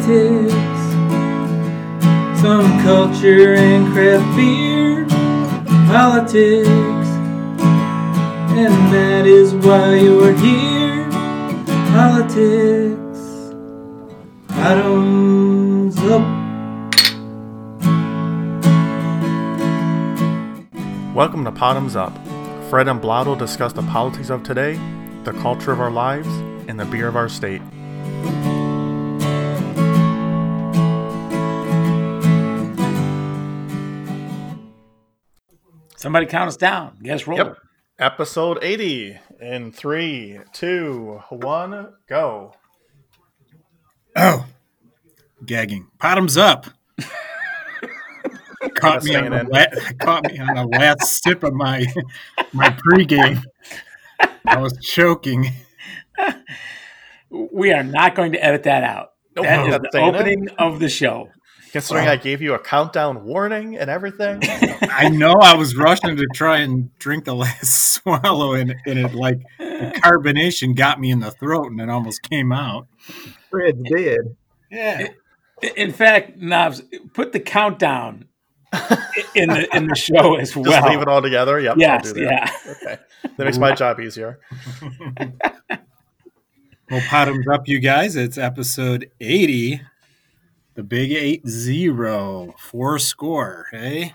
politics, some culture and craft beer, politics, and that is why you're here. Politics, bottoms up. Welcome to Bottoms Up. Fred and Blot will discuss the politics of today, the culture of our lives, and the beer of our state. Somebody count us down. Guess roll. Yep. Episode 80 in three, two, one, go. Oh, gagging. Bottoms up. caught me on staying the in. la- caught me on the last sip of my my pregame. I was choking. We are not going to edit that out. Nope. That is the staying in. opening of the show. Considering I gave you a countdown warning and everything. I know I was rushing to try and drink the last swallow, and, and it like the carbonation got me in the throat, and it almost came out. Fred's dead. Yeah, In fact, Knobs, put the countdown in the in the show as Just well. leave it all together. Yep. I'll yes, do that. yeah. Okay. That makes my job easier. well, bottoms up, you guys. It's episode eighty, the big eight zero, four score. Hey,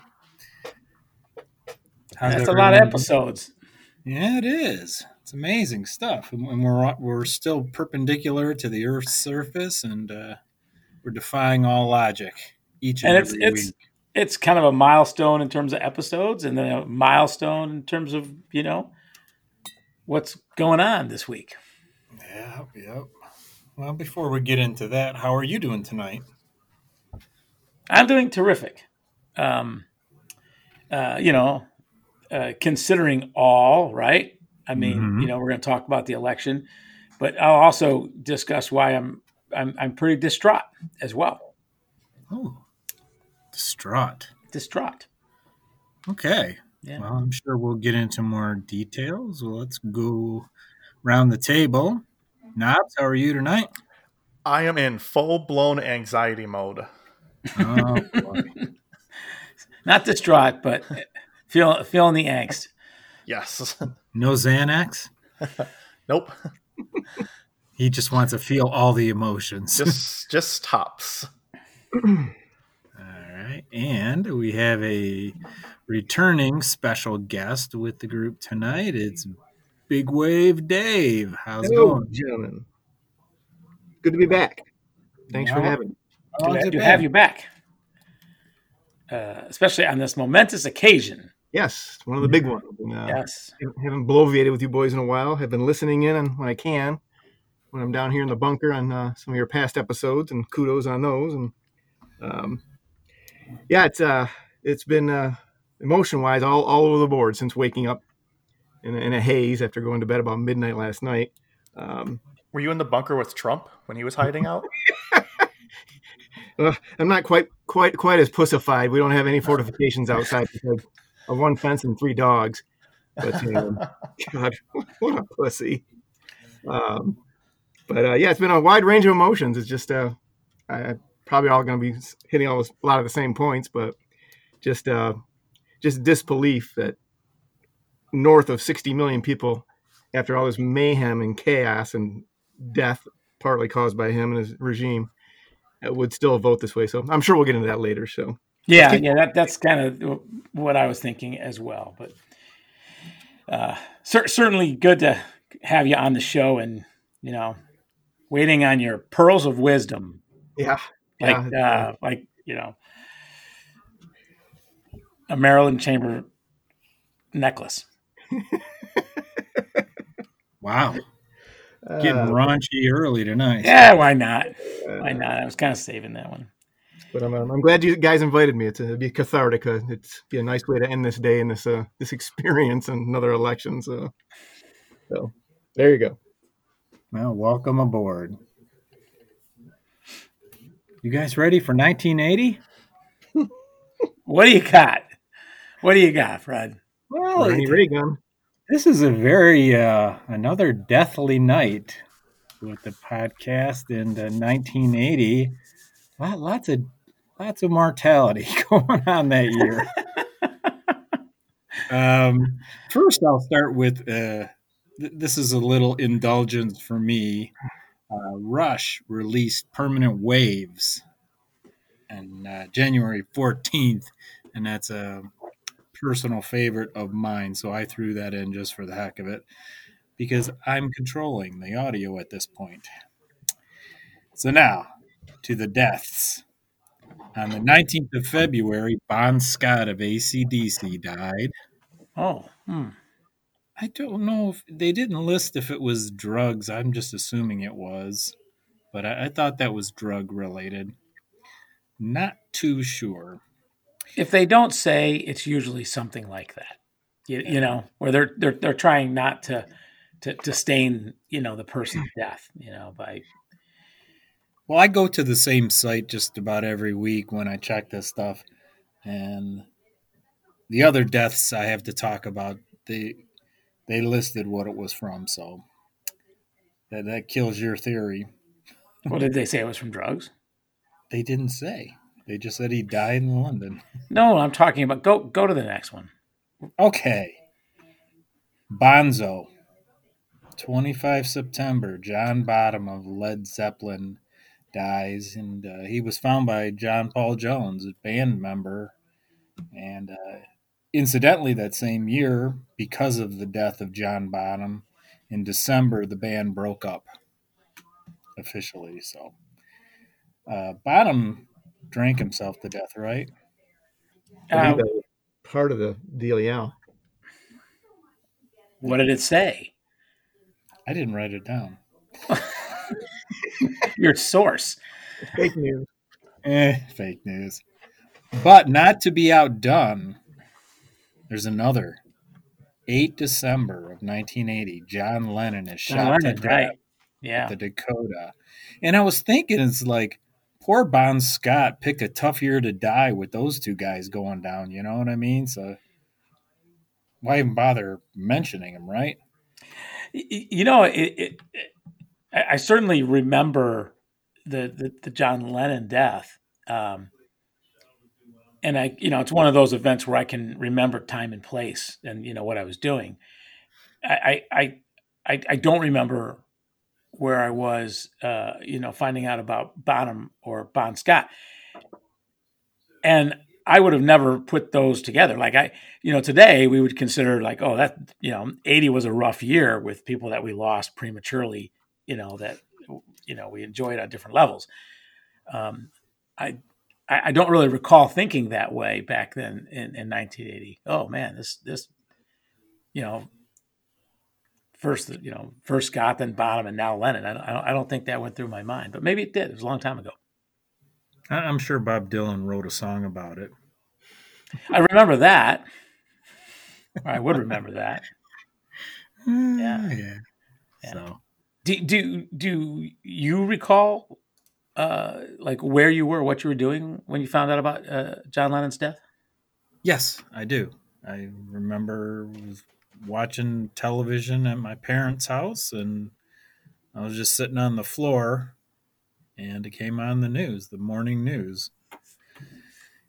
How's That's a lot of episodes. Yeah, it is. It's amazing stuff, and we're we're still perpendicular to the Earth's surface, and uh, we're defying all logic each and, And it's every it's week. it's kind of a milestone in terms of episodes, and then a milestone in terms of you know what's going on this week. Yeah, yep. Well, before we get into that, how are you doing tonight? I'm doing terrific. Um, uh, you know, uh, considering all, right? I mean, Mhm. you know, we're going to talk about the election, but I'll also discuss why I'm I'm I'm pretty distraught as well. Oh, distraught. Distraught. Okay. Yeah. Well, I'm sure we'll get into more details. Well, let's go round the table. Knobs, how are you tonight? I am in full blown anxiety mode. Oh. Not distraught, but feel feeling the angst. Yes. no Xanax. nope. He just wants to feel all the emotions. Just just tops. All right. And we have a returning special guest with the group tonight. It's Big Wave Dave. How's it going? gentlemen. Good to be back. Thanks for having me. How long's Glad to been? have you back, uh, especially on this momentous occasion. Yes, one of the big ones. And, uh, Yes. Haven't bloviated with you boys in a while. Have been listening in and when I can, when I'm down here in the bunker on uh, some of your past episodes, and kudos on those. And um, yeah, it's uh, it's been uh, emotion wise all, all over the board since waking up in a, in a haze after going to bed about midnight last night. Um, Were you in the bunker with Trump when he was hiding out? I'm not quite quite quite as pussified. We don't have any fortifications outside because of one fence and three dogs. But um, God, what a pussy. Um, but uh, yeah, it's been a wide range of emotions. It's just uh, I, probably all going to be hitting all, a lot of the same points, but just uh, just disbelief that north of 60 million people, after all this mayhem and chaos and death, partly caused by him and his regime, would still vote this way. So I'm sure we'll get into that later. So Yeah, yeah, that, that's kind of what I was thinking as well. But uh, cer- certainly good to have you on the show and, you know, waiting on your pearls of wisdom. yeah, Like, Yeah. uh, like you know, a Marilyn Chamber necklace. Wow. Getting Uh, raunchy early tonight. Yeah, why not? Why not? I was kind of saving that one. But I'm, I'm glad you guys invited me. It's a, it'd be cathartic. Uh, it's be a nice way to end this day and this uh, this experience and another election. So, so there you go. Well, welcome aboard. You guys ready for 1980? What do you got? What do you got, Fred? Well, Bernie Reagan. This is a very uh, another deathly night with the podcast in uh, 1980. lot, lots of lots of mortality going on that year. um, first, I'll start with uh, th- this is a little indulgence for me. Uh, Rush released "Permanent Waves" on uh, January fourteenth, and that's a personal favorite of mine. So I threw that in just for the heck of it because I'm controlling the audio at this point. So now to the deaths. On the 19th of February, Bon Scott of ACDC died. Oh, hmm. I don't know if they didn't list if it was drugs. I'm just assuming it was, but I, I thought that was drug related. Not too sure. If they don't say, it's usually something like that. You, you know, where they're they're they're trying not to to to stain you know the person's death. You know, by Well, I go to the same site just about every week when I check this stuff, and the other deaths I have to talk about, they they listed what it was from, so that that kills your theory. what did they say it was from drugs? They didn't say. They just said he died in London. No, I'm talking about go go to the next one. Okay. Bonzo. 25 September. John Bonham of Led Zeppelin dies, and uh, he was found by John Paul Jones, a band member. And uh, incidentally, that same year, because of the death of John Bonham, in December, the band broke up officially. So, uh, Bonham drank himself to death, right? I Uh, that was part of the deal, yeah. what did it say? I didn't write it down. Your source. Fake news. Eh, fake news. But not to be outdone, there's another. 8 December of 1980, John Lennon is John shot Lennon, to death right? at Yeah. the Dakota. And I was thinking, it's like, poor Bon Scott picked a tough year to die with those two guys going down. You know what I mean? So why even bother mentioning him, right? You know, it, it, it- I certainly remember the, the the John Lennon death, um, and I, you know, it's one of those events where I can remember time and place, and you know what I was doing. I I I, I don't remember where I was, uh, you know, finding out about Bonham or Bon Scott, and I would have never put those together. Like I, you know, today we would consider like, oh, that you know, eighty was a rough year with people that we lost prematurely. You know that you know we enjoyed on different levels. Um, I I I don't really recall thinking that way back then in, in 1980. Oh man, this this you know first you know first Scott then Bonham and now Lennon. I don't, I don't think that went through my mind, but maybe it did. It was a long time ago. I'm sure Bob Dylan wrote a song about it. I remember that. Or I would remember that. Yeah. Yeah. So Do do do you recall uh like where you were, what you were doing when you found out about uh, John Lennon's death? Yes, I do. I remember watching television at my parents' house, and I was just sitting on the floor, and it came on the news, the morning news.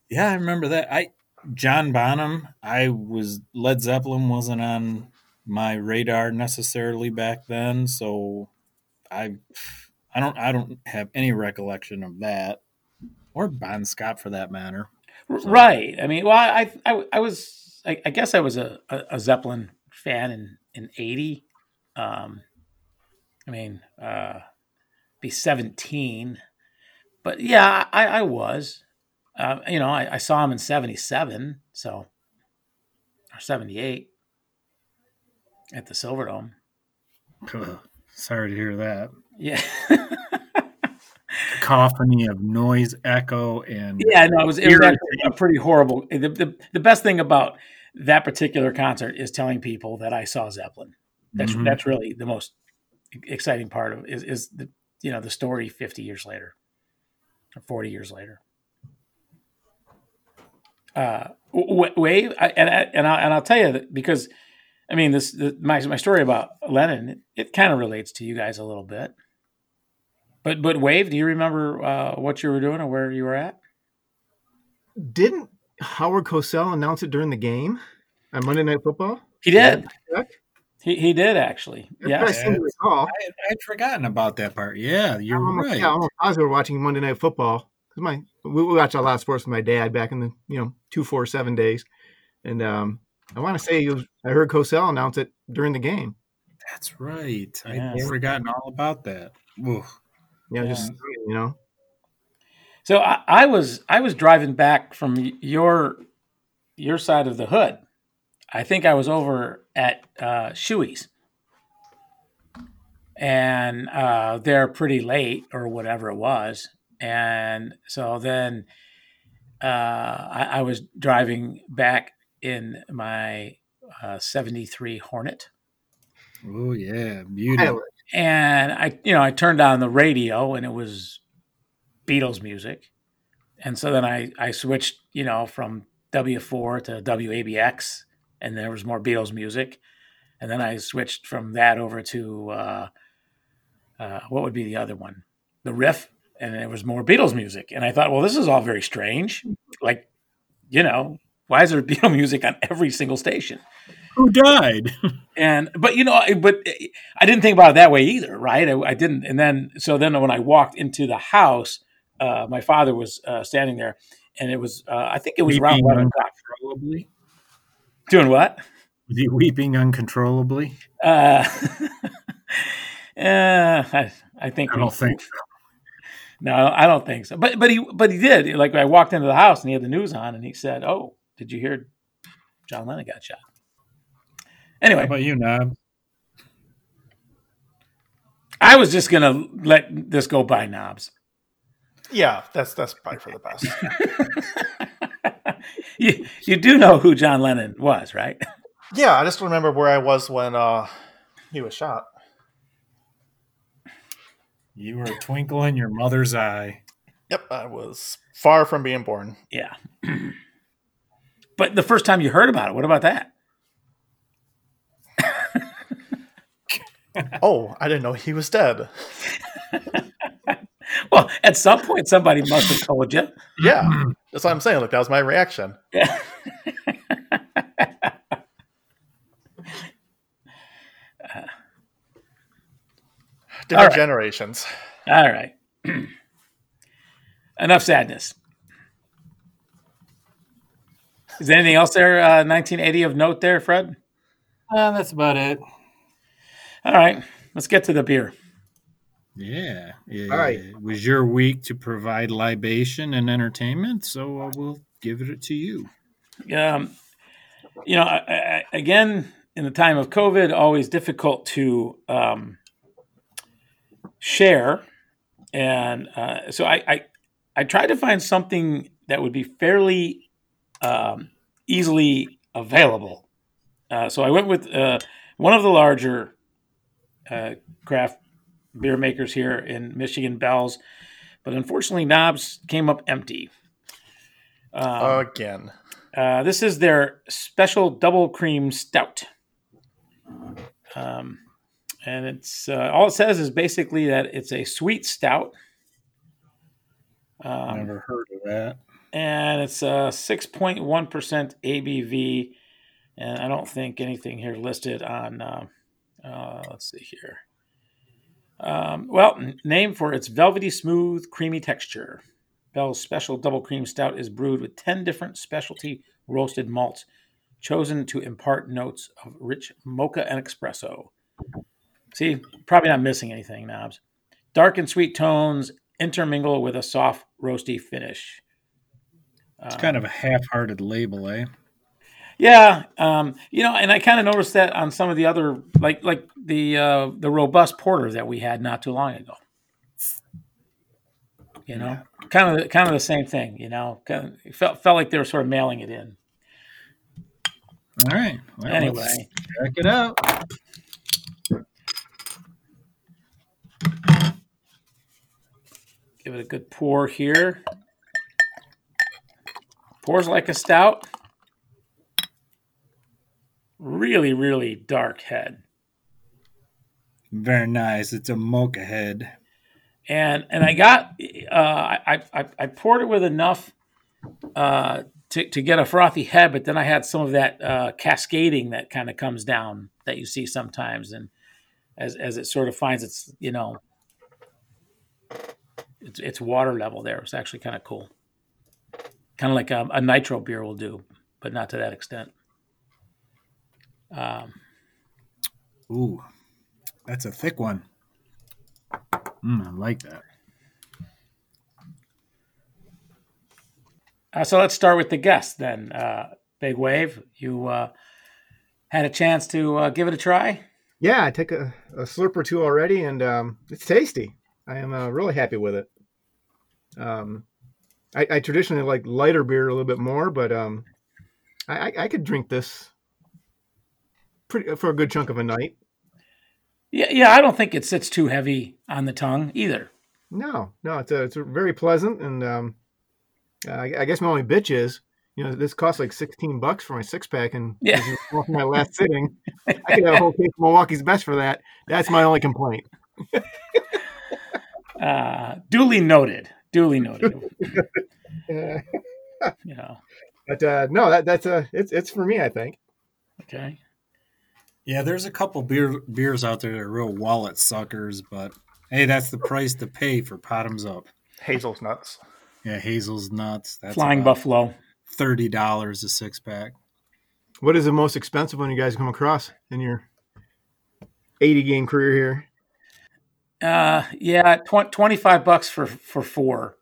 Yeah, I remember that. I John Bonham. I was Led Zeppelin wasn't on my radar necessarily back then, so I I don't I don't have any recollection of that, or Bon Scott for that matter. So- Right. I mean, well, I I, I was I, I guess I was a, a, a Zeppelin fan in in '80. Um, I mean, uh, be 17, but yeah, I, I was. Uh, you know, I, I saw him in '77, so or '78 at the Silverdome. Sorry to hear that. Yeah. cacophony of noise, echo, and Yeah, no, it was, it was a pretty horrible. The, the, the best thing about that particular concert is telling people that I saw Zeppelin. That's Mhm. that's really the most exciting part of is is the you know the story fifty years later or forty years later. Uh, wave I, and I, and I, and I'll tell you that because I mean this the, my my story about Lennon it, it kind of relates to you guys a little bit, But but Wave, do you remember uh, what you were doing or where you were at? Didn't Howard Cosell announce it during the game on Monday Night Football? He did. He, he did actually. That's what I Yes. seem to recall. I, I'd forgotten about that part. Yeah, you're I'm right. yeah, I'm positive watching Monday Night Football because my we, we watched a lot of sports with my dad back in the you know two four seven days, and um, I want to say was, I heard Cosell announce it during the game. That's right. Yeah. I'd forgotten all about that. Oof. Yeah, just you know, So I, I was I was driving back from your your side of the hood. I think I was over at uh, Shoey's, and uh, they're pretty late or whatever it was. And so then uh, I, I was driving back in my uh, '73 Hornet. Oh yeah, beautiful. And I, you know, I turned on the radio and it was Beatles music, and so then I I switched, you know, from W4 to WABX, and there was more Beatles music, and then I switched from that over to uh, uh, what would be the other one, the Riff, and there was more Beatles music, and I thought, well, this is all very strange, like, you know, why is there Beatles music on every single station? Who died? and but you know I- but i didn't think about it that way either right? I, I didn't. And then so then when i walked into the house uh, my father was uh, standing there and it was uh, i think it was around Weeping 11 o'clock uncontrollably. doing what Was he weeping uncontrollably? uh, uh, I, I think I don't think so. no i don't think so but but he but he did like i walked into the house and he had the news on and he said oh did you hear john lennon got shot How anyway about you, Knob? i was just gonna let this go by knobs Yeah, that's that's probably for the best. you, you do know who John Lennon was, right? yeah, I just remember where I was when uh, he was shot. You were a twinkle in your mother's eye. Yep, I was far from being born. Yeah. but the first time you heard about it, what about that? Oh, I didn't know he was dead. Well, at some point, somebody must have told you. Yeah, that's what I'm saying. Like that was my reaction. Yeah. Different All right. generations. All right. Enough sadness. Is there anything else there, uh, 1980 of note there, Fred? Uh, that's about it. All right. Let's get to the beer. Yeah. yeah. All right. It was your week to provide libation and entertainment, so uh, we'll give it to you. um, you know, I, I, again, in the time of COVID, always difficult to um, share, and uh, so I, I I tried to find something that would be fairly um, easily available. Uh, so I went with uh, one of the larger uh, craft beer makers here in Michigan, Bell's, but unfortunately, Knobs came up empty. Um, Again. uh, this is their special double cream stout. Um, and it's uh, all it says is basically that it's a sweet stout. Um, Never heard of that. and it's a 6.1% ABV. And I don't think anything here listed on, uh, uh, let's see here. Um, well, named for its velvety, smooth, creamy texture. Bell's Special Double Cream Stout is brewed with 10 different specialty roasted malts, chosen to impart notes of rich mocha and espresso. See, probably not missing anything, Knobs. Dark and sweet tones intermingle with a soft, roasty finish. It's kind of a half-hearted label, eh? Yeah, um, you know, and I kind of noticed that on some of the other, like like the uh, the robust porter that we had not too long ago. You know, kind of the, kind of the same thing. You know, kind of, it felt felt like they were sort of mailing it in. All right. Well, Anyway, check it out. give it a good pour here. Pours like a stout. Really, really dark head. Very nice. It's a mocha head. and and I got uh, I, I I poured it with enough uh, to to get a frothy head, but then I had some of that uh, cascading that kind of comes down that you see sometimes, and as as it sort of finds its you know its its water level there. It's actually kind of cool, kind of like a, a nitro beer will do, but not to that extent. Um, Ooh, that's a thick one. Mm, I like that. Uh, so let's start with the guest then. Uh, Big Wave, you uh, had a chance to uh, give it a try. Yeah, I took a, a slurp or two already, and um, it's tasty. I am uh, really happy with it. Um, I, I traditionally like lighter beer a little bit more, but um, I, I, I could drink this pretty for a good chunk of a night. Yeah, yeah, I don't think it sits too heavy on the tongue either. No, no, it's a, it's a very pleasant, and um, I, I guess my only bitch is, you know, this costs like sixteen bucks for my six pack, and Yeah. this is for my last sitting, I could have a whole case of Milwaukee's best for that. That's my only complaint. Uh, duly noted. Duly noted. yeah. you know. but uh, no, that that's uh, it's it's for me. I think. Okay. Yeah, there's a couple beer beers out there that are real wallet suckers, but hey, that's the price to pay for bottoms up. Hazel's nuts. Yeah, Hazel's nuts. That's Flying Buffalo. thirty dollars a six pack. What is the most expensive one you guys come across in your eighty game career here? Uh, yeah, tw- 25 bucks for, for four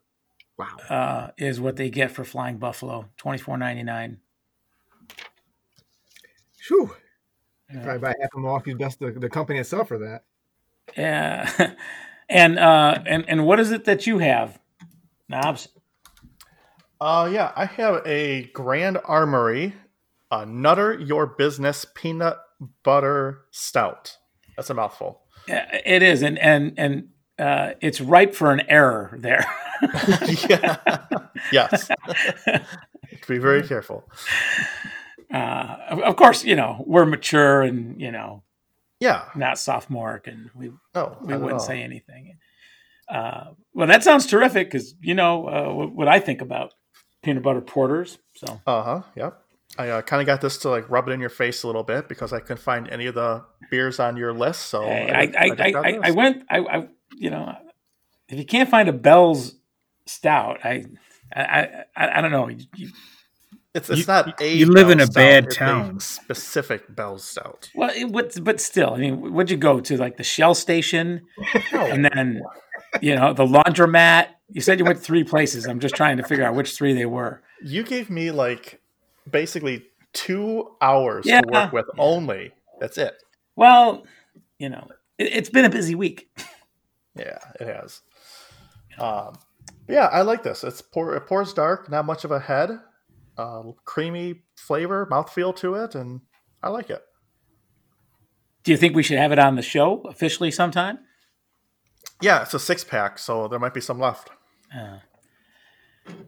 Wow. uh, is what they get for Flying Buffalo. Twenty four ninety nine. Whew. Yeah. Probably buy half of Milwaukee's best the, the company itself for that. Yeah. and uh and and what is it that you have, Knobs? Uh, yeah, I have a Grand Armory, a Nutter Your Business Peanut Butter Stout. That's a mouthful. Yeah, It is, and and and uh, it's ripe for an error there. yeah. yes. Be very careful. Uh, of, of course, you know we're mature and you know Yeah. not sophomoric, and we No, we wouldn't say anything. Uh, well, that sounds terrific because you know uh, what, what I think about peanut butter porters. So Uh huh. Yep. I uh, kind of got this to like rub it in your face a little bit because I couldn't find any of the beers on your list. So Hey, I, I, I, I, I went, I, I, you know, if you can't find a Bell's stout, I, I, I, I don't know. You- It's it's You- not a. you live in a bad stout, it's town. specific Bell's stout. well, it, what, but still, I mean, would you go to like the Shell station and then, you know, the laundromat? You said you went three places. I'm just trying to figure out which three they were. You gave me like basically two hours Yeah. to work with only. That's it. Well, you know, it, it's been a busy week. Yeah, it has. Um, yeah, I like this. It's pour, it pours dark, not much of a head, uh, creamy flavor, mouthfeel to it, and I like it. Do you think we should have it on the show officially sometime? Yeah, it's a six pack, so there might be some left.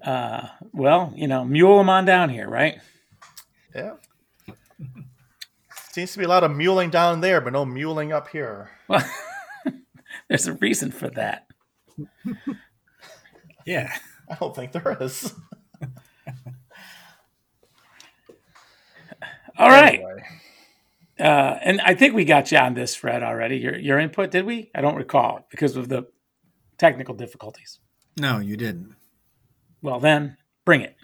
Uh, well, you know, mule them on down here, right? Yeah. Seems to be a lot of muling down there, but no muling up here. Well, there's a reason for that. Yeah. I don't think there is. All right. Anyway. Uh, and I think we got you on this, Fred, already. Your your input, did we? I don't recall because of the technical difficulties. No, you didn't. Well, then bring it.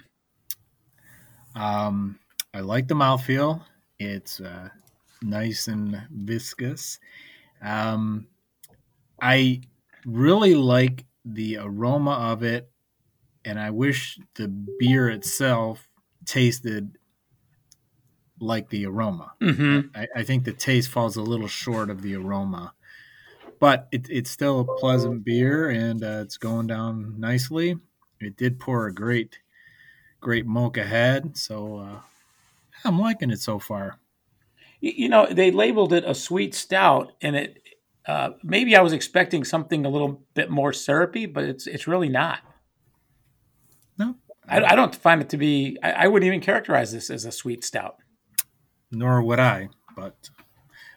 Um, I like the mouthfeel. It's uh, nice and viscous. Um, I really like the aroma of it, and I wish the beer itself tasted like the aroma. Mm-hmm. I, I think the taste falls a little short of the aroma, but it, it's still a pleasant beer, and uh, it's going down nicely. It did pour a great, great mocha head, so uh, I'm liking it so far. You, know, they labeled it a sweet stout, and it uh, maybe I was expecting something a little bit more syrupy, but it's it's really not. No, I, I don't find it to be. I, I wouldn't even characterize this as a sweet stout. Nor would I, but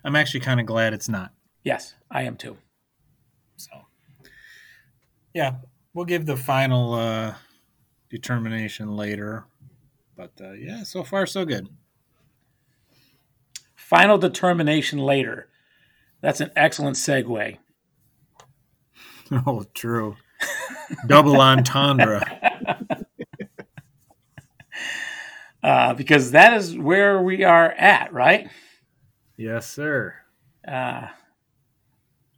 I'm actually kind of glad it's not. Yes, I am too. So Yeah, we'll give the final uh, determination later. But uh, yeah, so far so good. Final determination later. That's an excellent segue. Oh, true. Double entendre. Uh, because that is where we are at, right? Yes, sir. Uh,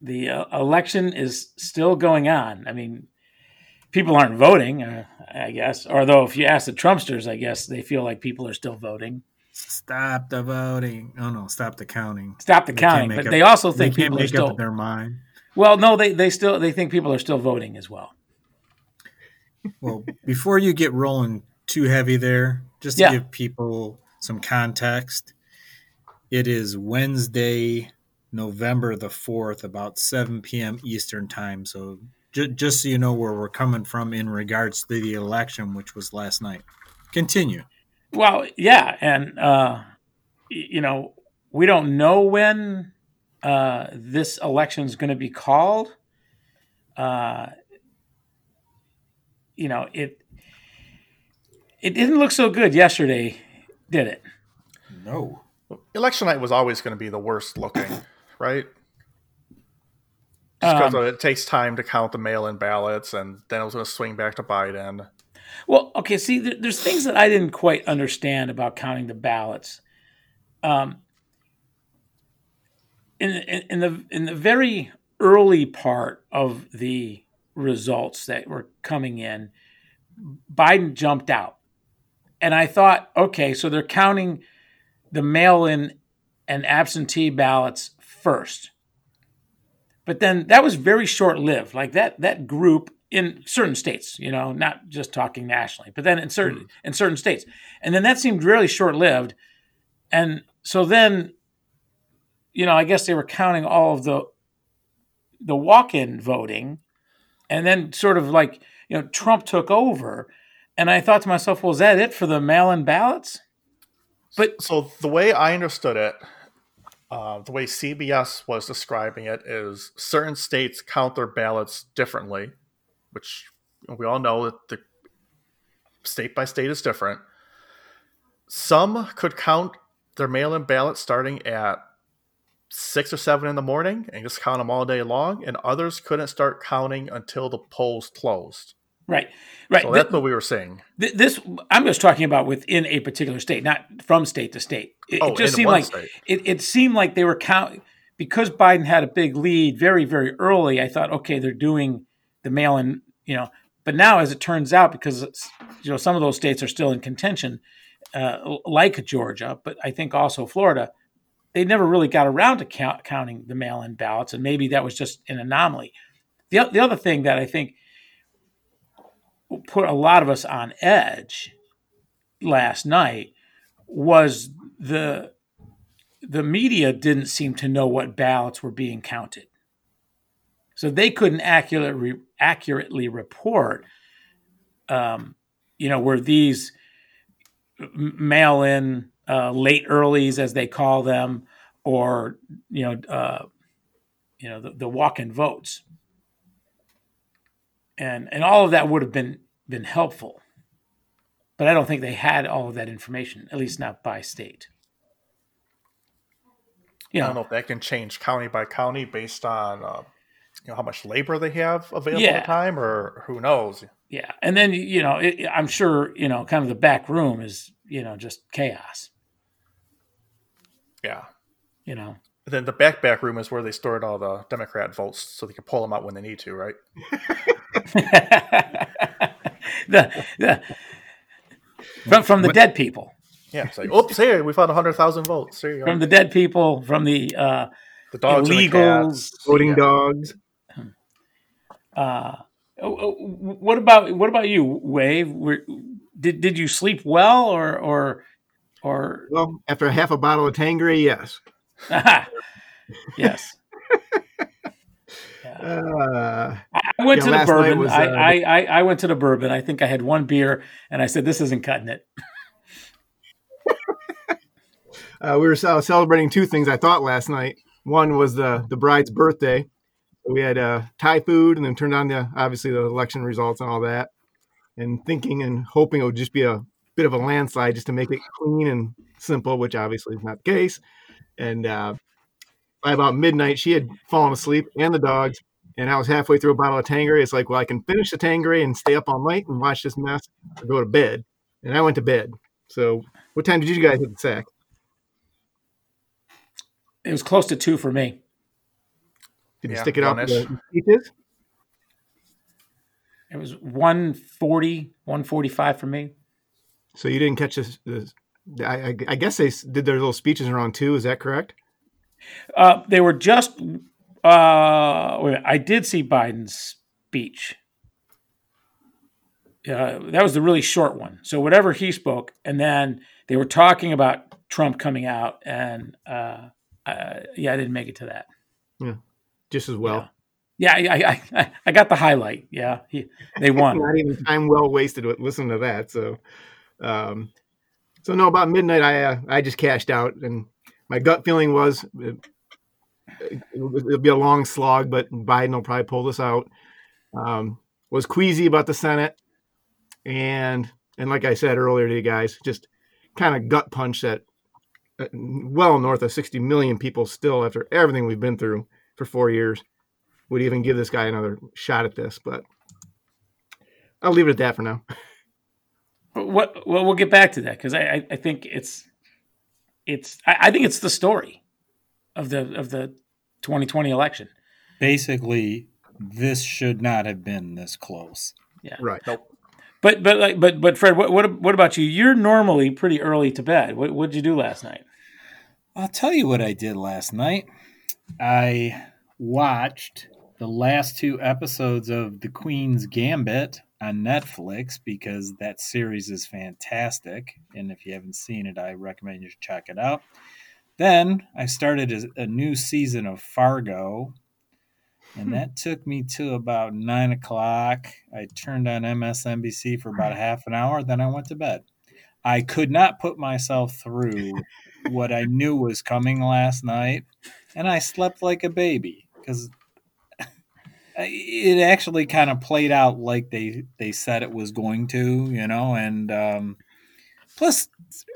the uh, election is still going on. I mean, people aren't voting, uh, I guess. Although, if you ask the Trumpsters, I guess they feel like people are still voting. Stop the voting. Oh no, stop the counting. Stop the They counting, but up- they also They think can't people are still. their mind. Well, no, they they still they think people are still voting as well. Well, before you get rolling too heavy there, just to Yeah. give people some context, it is Wednesday, November the 4th, about 7 p.m. Eastern Time. So ju- just so you know where we're coming from in regards to the election, which was last night. Continue. Well, yeah, and uh, you know we don't know when uh, this election is going to be called. Uh, you know it. It didn't look so good yesterday, did it? No. Election night was always going to be the worst looking, right? Just because Um, it takes time to count the mail-in ballots, and then it was going to swing back to Biden. Well, okay. See, there, there's things that I didn't quite understand about counting the ballots. Um, in, in, in the in the very early part of the results that were coming in, Biden jumped out, and I thought, okay, so they're counting the mail-in and absentee ballots first. But then that was very short-lived. Like that that group in certain states, you know, not just talking nationally, but then in certain hmm. in certain states. And then that seemed really short-lived. And so then you know, I guess they were counting all of the the walk-in voting and then sort of like, you know, Trump took over and I thought to myself, well, is that it for the mail-in ballots? But So the way I understood it, uh, the way CBS was describing it is certain states count their ballots differently, which we all know that the state by state is different. Some could count their mail-in ballots starting at six or seven in the morning and just count them all day long, and others couldn't start counting until the polls closed. Right, right. So Th- that's what we were saying. th- this I'm just talking about within a particular state, not from state to state. It, Oh, it just seemed like state. it, it seemed like they were count because Biden had a big lead very very early. I thought, okay, they're doing the mail-in, you know. But now, as it turns out, because you know some of those states are still in contention, uh, like Georgia, but I think also Florida, they never really got around to count, counting the mail-in ballots, and maybe that was just an anomaly. The, the other thing that I think put a lot of us on edge last night was the the media didn't seem to know what ballots were being counted. So they couldn't accurately accurately report um, you know, were these mail in uh, late earlies, as they call them, or, you know, uh, you know, the, the walk in votes. And, and all of that would have been, been helpful. But I don't think they had all of that information, at least not by state. You I don't know if that can change county by county based on uh, you know how much labor they have available Yeah. at the time, or who knows. Yeah, and then you know, it, I'm sure you know, kind of the back room is you know just chaos. Yeah. You know, And then the back back room is where they stored all the Democrat votes, so they can pull them out when they need to, right? the, the from from the dead people, Yeah. It's like, oops, here we found hundred thousand votes. There you from go. the dead people, from the uh, The dogs, and the cats. Voting Yeah. dogs. uh, oh, oh, what about what about you, Wave? Were, did did you sleep well, or or or Well, after half a bottle of Tanqueray, yes. yes? Uh, I went Yeah, to the bourbon. was, I, uh, I, I I went to the bourbon. I think I had one beer, and I said, "This isn't cutting it." uh, we were ce- celebrating two things I thought last night. One was the the bride's birthday. we had uh, Thai food, and then turned on the obviously the election results and all that, and thinking and hoping it would just be a bit of a landslide just to make it clean and simple, which obviously is not the case. And uh, by about midnight, she had fallen asleep and the dogs. And I was halfway through a bottle of Tanqueray. It's like, well, I can finish the Tanqueray and stay up all night and watch this mess or go to bed. And I went to bed. So, what time did you guys hit the sack? It was close to two for me. Did you stick it out the? It was 140, 145 for me. So you didn't catch this. this I, I, I guess they did their little speeches around two. Is that correct? Uh, they were just. Uh, wait I did see Biden's speech. Uh, that was the really short one. So whatever he spoke, and then they were talking about Trump coming out, and uh, uh, yeah, I didn't make it to that. Yeah, just as well. Yeah, I, I, I, I got the highlight. Yeah, he, they won. Not even time well wasted with listening to that. So, um, so no, about midnight, I uh, I just cashed out, and my gut feeling was it, it'll, it'll be a long slog, but Biden will probably pull this out. Um, was queasy about the Senate, and and like I said earlier to you guys, just kind of gut punch that uh, well north of 60 million people still after everything we've been through for four years would even give this guy another shot at this, but I'll leave it at that for now. What? Well, we'll get back to that because I, I, I think it's, it's. I, I think it's the story of the of the 2020 election. Basically, this should not have been this close. Yeah. Right. Nope. But but like but but Fred, what what what about you? You're normally pretty early to bed. What what did you do last night? I'll tell you what I did last night. I watched the last two episodes of The Queen's Gambit on Netflix because that series is fantastic. And if you haven't seen it, I recommend you check it out. Then I started a, new season of Fargo, and hmm. that took me to about nine o'clock. I turned on MSNBC for about half an hour, then I went to bed. I could not put myself through what I knew was coming last night, and I slept like a baby because it actually kind of played out like they they said it was going to, you know. And um, plus,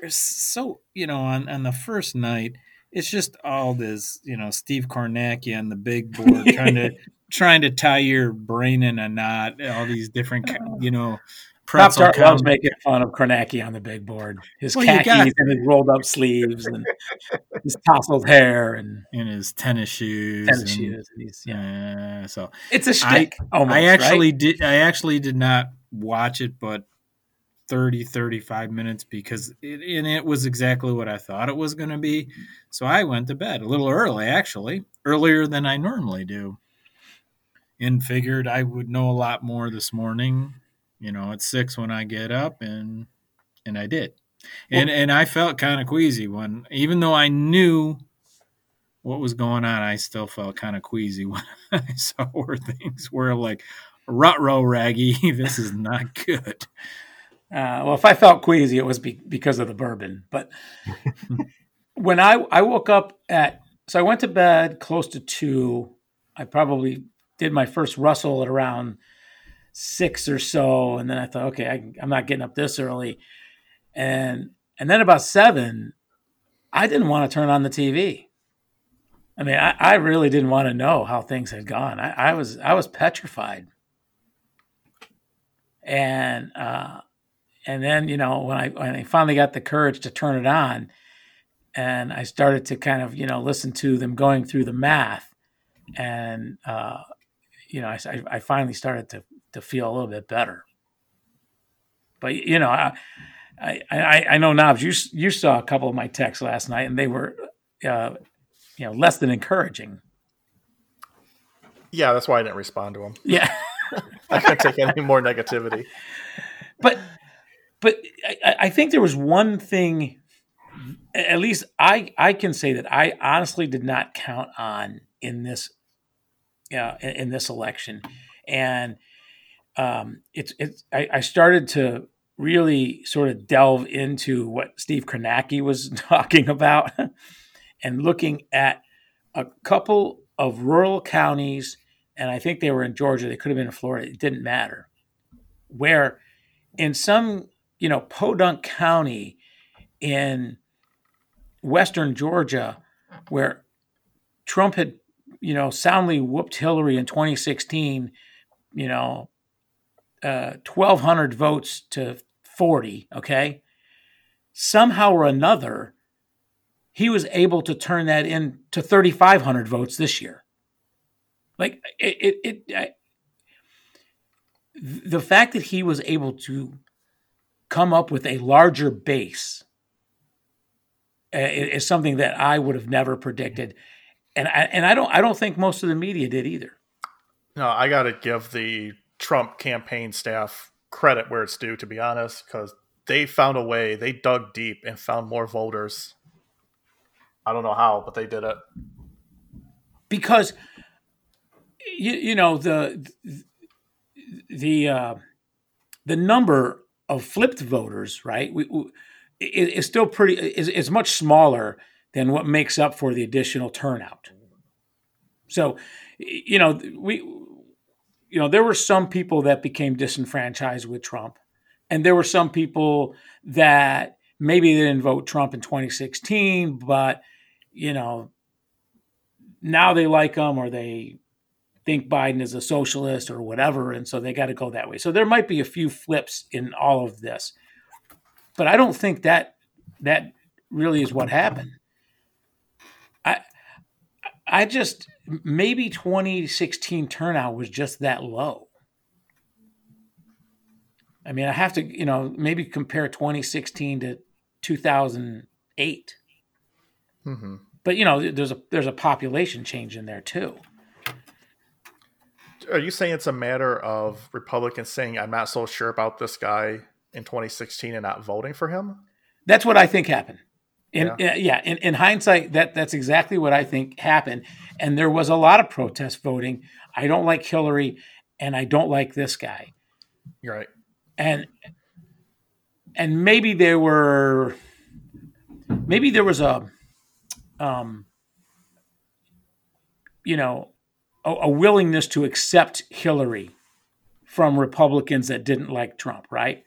so you know, on on the first night, it's just all this, you know, Steve Kornacki on the big board trying to trying to tie your brain in a knot, all these different, you know. Pop Tart loves making fun of Kornacki on the big board. His Well, khakis and his rolled up sleeves and his tousled hair and in his tennis shoes. tennis and- shoes. And yeah. Uh, so It's a shtick. almost, I actually right? did. I actually did not watch it, but 30, 35 minutes because it, and it was exactly what I thought it was going to be. So I went to bed a little early, actually, earlier than I normally do, and figured I would know a lot more this morning. You know, at six when I get up, and and I did, and and I felt kind of queasy when, even though I knew what was going on, I still felt kind of queasy when I saw where things were like, rut row raggy, this is not good. Uh, well, if I felt queasy, it was be- because of the bourbon. But when I I woke up at so I went to bed close to two. I probably did my first rustle at around six or so, and then I thought, okay, I, I'm not getting up this early, and and then about seven, I didn't want to turn on the TV. I mean, I, I really didn't want to know how things had gone. I, I was I was petrified, and uh, and then you know when I when I finally got the courage to turn it on, and I started to kind of you know listen to them going through the math, and uh, you know I- I finally started to to feel a little bit better. But you know I I I, I know Knobs you you saw a couple of my texts last night and they were uh, you know less than encouraging. Yeah, that's why I didn't respond to them. Yeah. I couldn't take any more negativity. but but I, I think there was one thing at least i i can say that i honestly did not count on in this uh, in, in this election and um it's it's I, I started to really sort of delve into what steve Kornacki was talking about and looking at a couple of rural counties and I think they were in Georgia. They could have been in Florida. It didn't matter. Where in some, you know, Podunk County in western Georgia, where Trump had, you know, soundly whooped Hillary in 2016, you know, uh, 1,200 votes to 40, okay? Somehow or another, he was able to turn that into 3,500 votes this year. Like it, it, it I, the fact that he was able to come up with a larger base uh, is something that I would have never predicted, and I, and I don't I don't think most of the media did either. No, I got to give the Trump campaign staff credit where it's due, to be honest, because they found a way. They dug deep and found more voters. I don't know how, but they did it. Because you, you know the the uh, the number of flipped voters, right? We, we is still pretty is, is much smaller than what makes up for the additional turnout. So, you know, we you know, there were some people that became disenfranchised with Trump, and there were some people that maybe they didn't vote Trump in 2016, but you know, now they like him or they think Biden is a socialist or whatever, and so they got to go that way. So there might be a few flips in all of this, but I don't think that that really is what happened. I just maybe 2016 turnout was just that low. I mean, I have to, you know, maybe compare 2016 to 2008. Mm-hmm. But you know, there's a there's a population change in there too. Are you saying it's a matter of Republicans saying I'm not so sure about this guy in 2016 and not voting for him? That's what I think happened. In, yeah, yeah in, in hindsight, that that's exactly what I think happened. And there was a lot of protest voting. I don't like Hillary, and I don't like this guy. You're right. And and maybe there were maybe there was a um you know a, a willingness to accept Hillary from Republicans that didn't like Trump, right?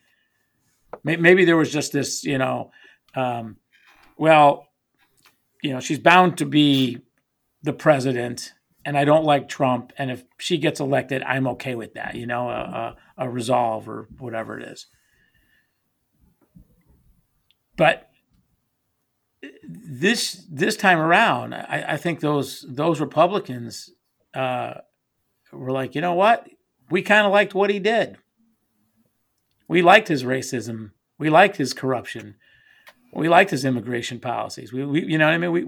Maybe there was just this, you know, um, well, you know, she's bound to be the president, and I don't like Trump. And if she gets elected, I'm okay with that, you know, a, a, resolve or whatever it is. But this this time around, I, I think those those Republicans uh, were like, you know what, we kind of liked what he did. We liked his racism. We liked his corruption. We liked his immigration policies. We, we you know, I mean, we,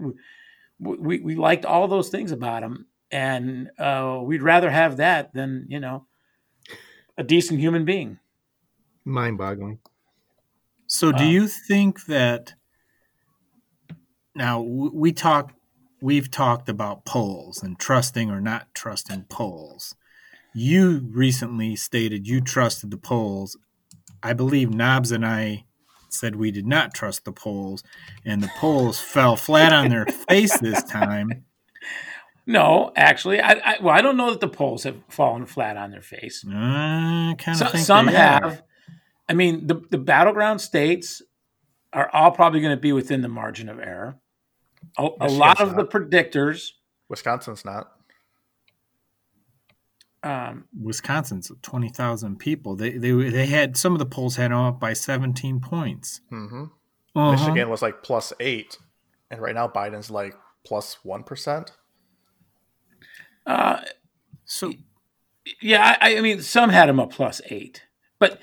we, we liked all those things about him, and uh, we'd rather have that than you know, a decent human being. Mind-boggling. So, do uh, you think that now we talk, we've talked about polls and trusting or not trusting polls. You recently stated you trusted the polls. I believe Knobs and I said we did not trust the polls, and the polls fell flat on their face this time. No, actually, I, I, well, I don't know that the polls have fallen flat on their face. Uh, kind of so, some have. Are. I mean, the the battleground states are all probably going to be within the margin of error. A, a lot of not. the predictors. Wisconsin's not. Um, Wisconsin's twenty thousand people. They they they had some of the polls had them up by seventeen points. Mm-hmm. Uh-huh. Michigan was like plus eight, and right now Biden's like plus one percent. Uh, so yeah, I, I mean some had him a plus eight, but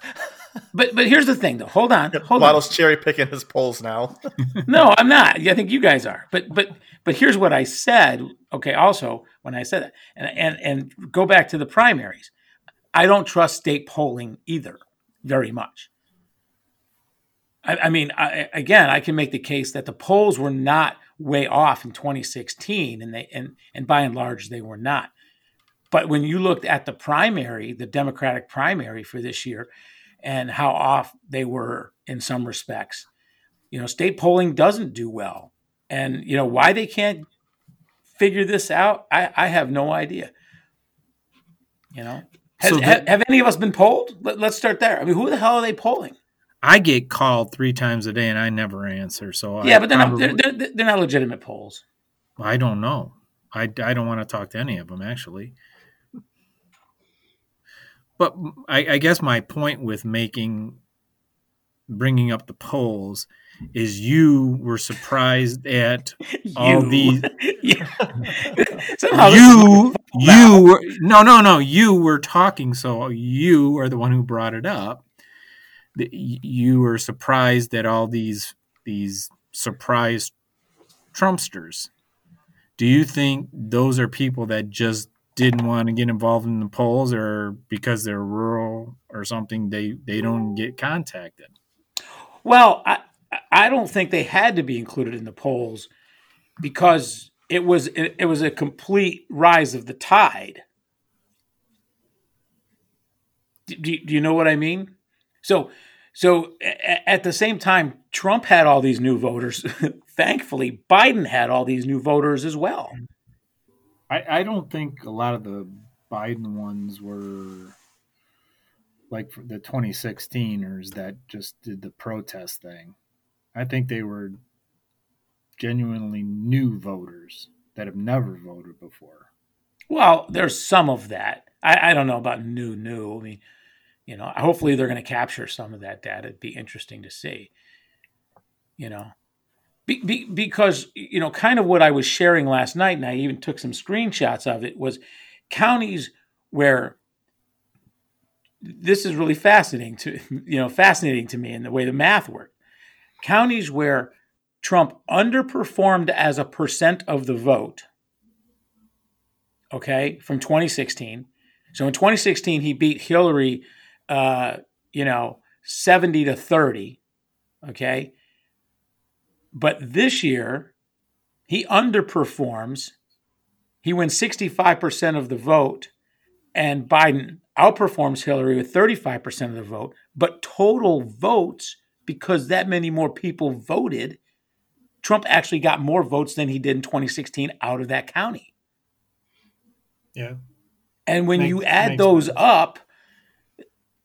but but here's the thing though. Hold on. Hold Waddle's on. cherry picking his polls now. no, I'm not. I think you guys are. But but but here's what I said. Okay, also when I said that, and and and go back to the primaries. I don't trust state polling either very much. I, I mean, I, again, I can make the case that the polls were not way off in 2016, and they and and by and large they were not. But when you looked at the primary, the Democratic primary for this year, and how off they were in some respects. You know, state polling doesn't do well. And, you know, why they can't figure this out, I, I have no idea. You know, has, So that- have any of us been polled? Let, let's start there. I mean, who the hell are they polling? I get called three times a day and I never answer. So yeah, I but they're not, they're, they're, they're not legitimate polls. I don't know. I, I don't want to talk to any of them actually. But I, I guess my point with making bringing up the polls is you were surprised at all You. these Yeah. Somehow you you were no no no you were talking so you are the one who brought it up you were surprised at all these these surprise trumpsters do you think those are people that just didn't want to get involved in the polls or because they're rural or something they they don't get contacted Well, I I don't think they had to be included in the polls because it was it, it was a complete rise of the tide. Do, do, you know what I mean? So so at the same time, Trump had all these new voters. Thankfully, Biden had all these new voters as well. I, I don't think a lot of the Biden ones were like the 2016ers that just did the protest thing. I think they were genuinely new voters that have never voted before. Well, there's some of that. I, I don't know about new, new. I mean, you know, hopefully they're going to capture some of that data. It'd be interesting to see. You know, be, be, because you know, kind of what I was sharing last night, and I even took some screenshots of it, was counties where this is really fascinating to you know fascinating to me in the way the math worked. Counties where Trump underperformed as a percent of the vote okay, from 2016. So in 2016, he beat Hillary, uh, you know, 70 to 30, okay? But this year, he underperforms. He wins 65% of the vote, and Biden outperforms Hillary with 35% of the vote. But total votes, because that many more people voted, Trump actually got more votes than he did in 2016 out of that county. Yeah. And when Makes- you add those sense. up,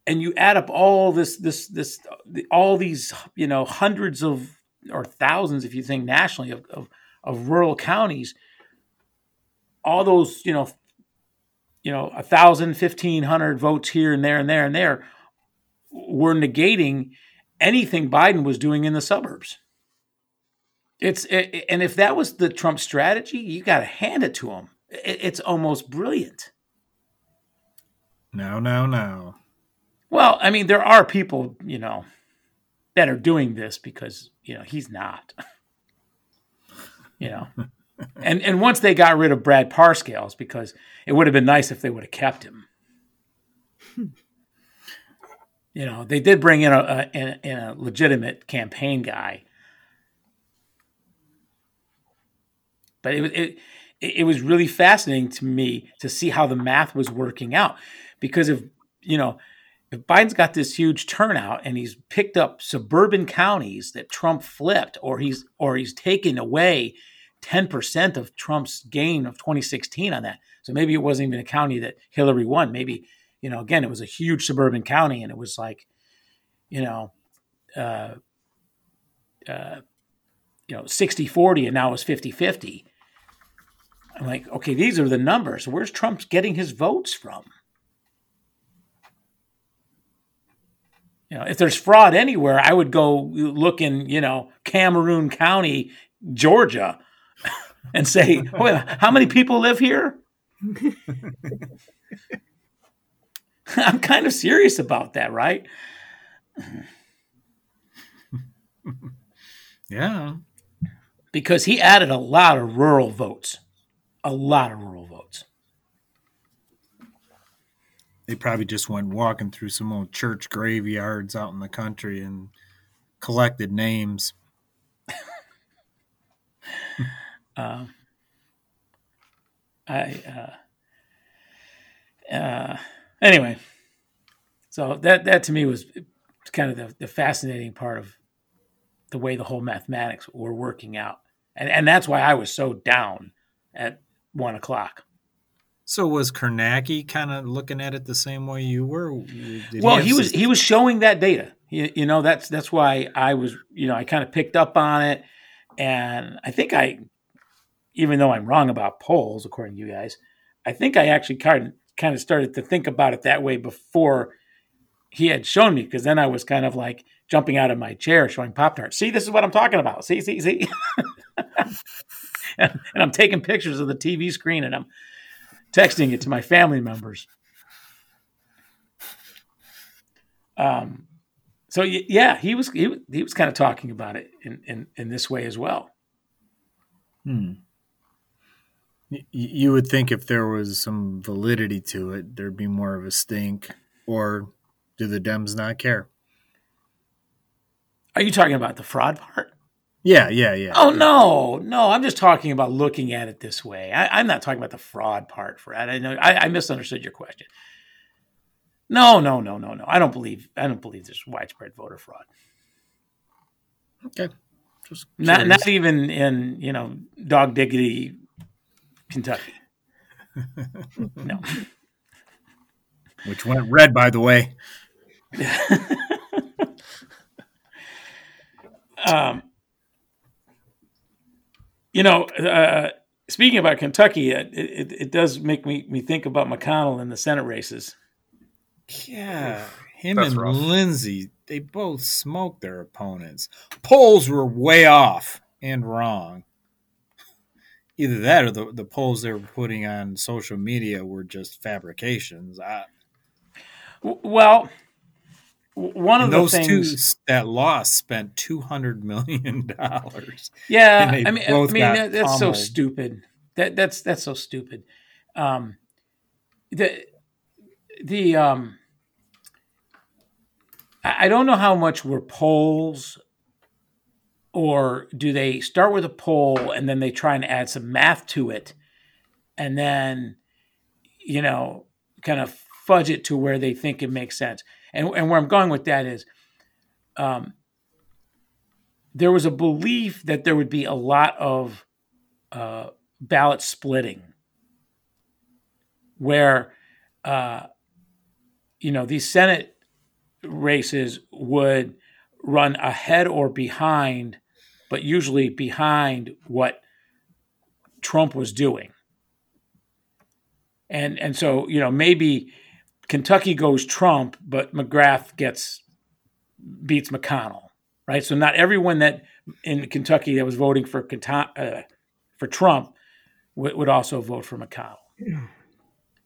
and you add up all this, this, this, all these, you know, hundreds of or thousands, if you think nationally, of of, of rural counties, all those, you know, you know, a thousand, fifteen hundred votes here and there and there and there, were negating anything Biden was doing in the suburbs. It's it, and if that was the Trump strategy, you got to hand it to him. It, it's almost brilliant. Now, now, now. Well, I mean, there are people, you know, that are doing this because, you know, he's not. you know. And and once they got rid of Brad Parscales because it would have been nice if they would have kept him. you know, they did bring in a, a in, a legitimate campaign guy. But it it, it was really fascinating to me to see how the math was working out because if you know if Biden's got this huge turnout and he's picked up suburban counties that Trump flipped, or he's or he's taken away ten percent of Trump's gain of 2016 on that. So maybe it wasn't even a county that Hillary won. Maybe you know again it was a huge suburban county and it was like you know uh, uh, you know 60 40 and now it's 50 50 i'm like okay these are the numbers where's trump's getting his votes from you know if there's fraud anywhere i would go look in you know cameroon county georgia and say how many people live here? I'm kind of serious about that right? Yeah. because he added a lot of rural votes. A lot of rural votes They probably just went walking through some old church graveyards out in the country and collected names. uh, I uh, uh, anyway, so that that to me was kind of the, the fascinating part of the way the whole mathematics were working out, and and that's why I was so down at one o'clock. So was Kornacki kind of looking at it the same way you were? Did well, have he was some- he was showing that data. You, you know, that's that's why I was you know I kind of picked up on it, and I think I, even though I'm wrong about polls according to you guys, I think I actually kind of kind of started to think about it that way before he had shown me because then I was kind of like jumping out of my chair showing Pop Tarts. See, this is what I'm talking about. See, see, see. and I'm taking pictures of the TV screen and I'm texting it to my family members. Um, so yeah, he was he, was- he was kind of talking about it in, in in this way as well. Hmm. Y- You would think if there was some validity to it, there'd be more of a stink. Or do the Dems not care? Are you talking about the fraud part? Yeah, yeah, yeah. Oh no, no, I'm just talking about looking at it this way. I, I'm not talking about the fraud part, Fred. I know I, I misunderstood your question. No, no, no, no, no. I don't believe I don't believe there's widespread voter fraud. Okay. Just Not curious. not even in you know dog diggity, Kentucky. No. Which went red, by the way. um, you know, uh, speaking about Kentucky, it, it, it does make me, me think about McConnell in the Senate races. Yeah. Him That's and rough. Lindsey, they both smoked their opponents. Polls were way off and wrong. Either that or the, the polls they were putting on social media were just fabrications. I, W- Well, w- one of those two that lost spent two hundred million dollars. yeah, I mean, I mean that, that's so stupid. That that's that's so stupid. Um, the the um, I don't know how much were polls, or do they start with a poll and then they try and add some math to it, and then you know kind of fudge it to where they think it makes sense. And and where I'm going with that is, um, there was a belief that there would be a lot of uh, ballot splitting, where uh, you know these Senate races would run ahead or behind, but usually behind what Trump was doing. And and so you know maybe Kentucky goes Trump, but McGrath gets beats McConnell, right? So not everyone that in Kentucky that was voting for uh, for Trump would, would also vote for McConnell.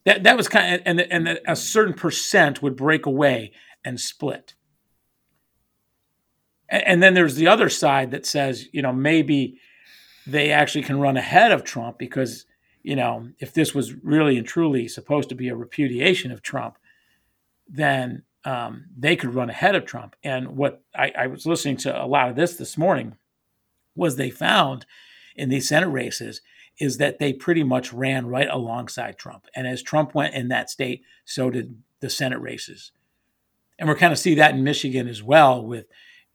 That that was kind of, and and a certain percent would break away and split. And, and then there's the other side that says, you know, maybe they actually can run ahead of Trump because, you know, if this was really and truly supposed to be a repudiation of Trump, then um, they could run ahead of Trump. And what I, I was listening to a lot of this this morning was they found in these Senate races is that they pretty much ran right alongside Trump. And as Trump went in that state, so did the Senate races. And we're kind of see that in Michigan as well with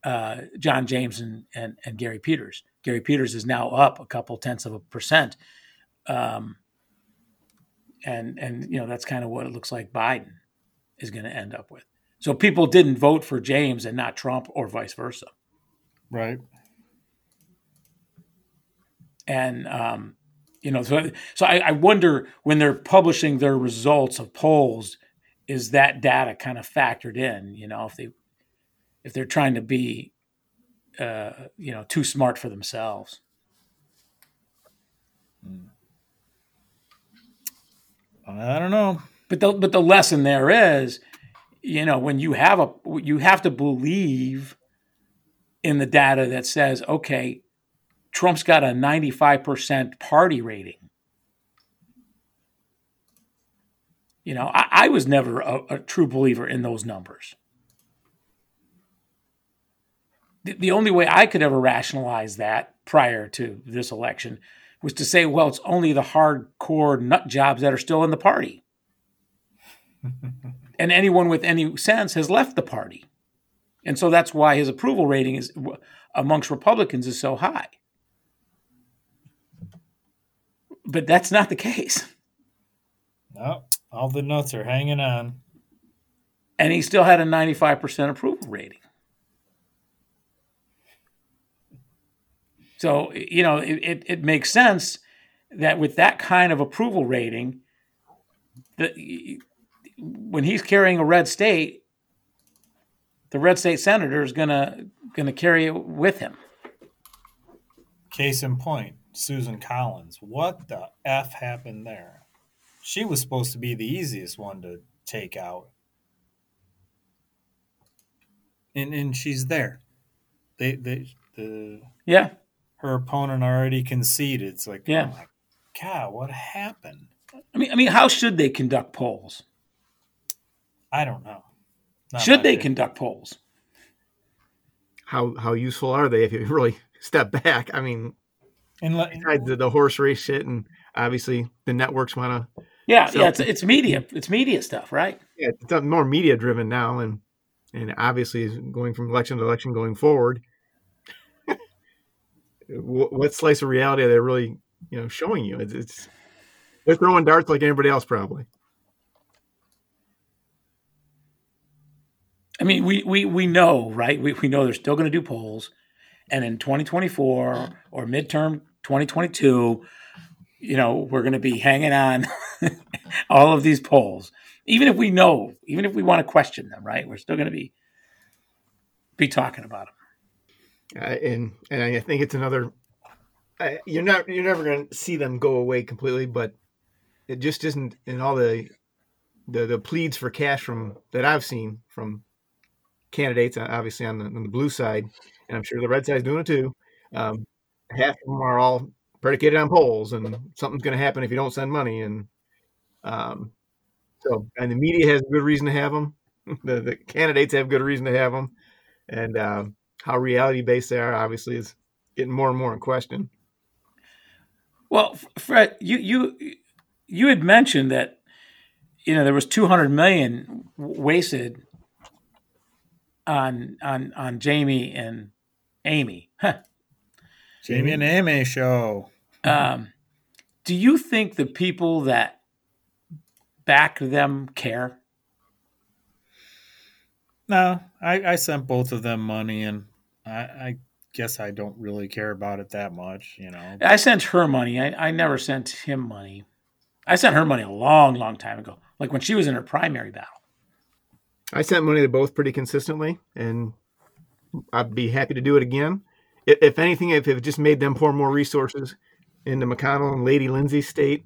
uh, John James and, and, and Gary Peters. Gary Peters is now up a couple tenths of a percent. Um, and, and, you know, that's kind of what it looks like Biden is going to end up with. So people didn't vote for James and not Trump or vice versa. Right. and um, you know so so I, I wonder when they're publishing their results of polls is that data kind of factored in you know if they if they're trying to be uh, you know too smart for themselves I don't know. but the but the lesson there is you know when you have a you have to believe in the data that says okay Trump's got a 95% party rating You know, I, I was never a, a true believer in those numbers. The, the only way I could ever rationalize that prior to this election was to say, well, it's only the hardcore nut jobs that are still in the party. and anyone with any sense has left the party. And so that's why his approval rating is amongst Republicans is so high. But that's not the case. Oh, all the nuts are hanging on. and he still had a 95% approval rating. So, you know, it, it, it makes sense that with that kind of approval rating, that when he's carrying a red state, the red state senator is gonna gonna carry it with him. Case in point, Susan Collins. What the F happened there? She was supposed to be the easiest one to take out. And and she's there. They they the Yeah, her opponent already conceded. It's like, Yeah. oh my God, what happened? I mean, I mean, how should they conduct polls? I don't know. Not should they thing. conduct polls? How how useful are they if you really step back? I mean, And let, besides the, the horse race shit, and obviously the networks want to. Yeah, So- yeah, it's, it's media, it's media stuff, right? Yeah, it's more media driven now, and and obviously going from election to election going forward. What, slice of reality are they really, you know, showing you? It's, it's they're throwing darts like anybody else, probably. I mean, we we we know, right? We we know they're still going to do polls, and in 2024 or midterm 2022, you know, we're going to be hanging on all of these polls, even if we know, even if we want to question them, right? We're still going to be be talking about them. Uh, and and I think it's another. Uh, you're not you're never going to see them go away completely, but it just isn't in all the the the pleads for cash from that I've seen from candidates, uh, obviously on the, on the blue side, and I'm sure the red side's doing it too. Um, half of them are all predicated on polls, and something's going to happen if you don't send money, and um, so and the media has a good reason to have them. The, the candidates have good reason to have them, and um, how reality based they are obviously is getting more and more in question. Well, Fred, you you you had mentioned that you know there was 200 million w- wasted on on on Jamie and Amy. Huh. Jamie and Amy show. Um, do you think the people that back them care? No, I, I sent both of them money, and I, I guess I don't really care about it that much. You know, I sent her money. I, I never sent him money. I sent her money a long, long time ago, like when she was in her primary battle. I sent money to both pretty consistently, and I'd be happy to do it again. If, if anything, if it just made them pour more resources into McConnell and Lady Lindsey's state,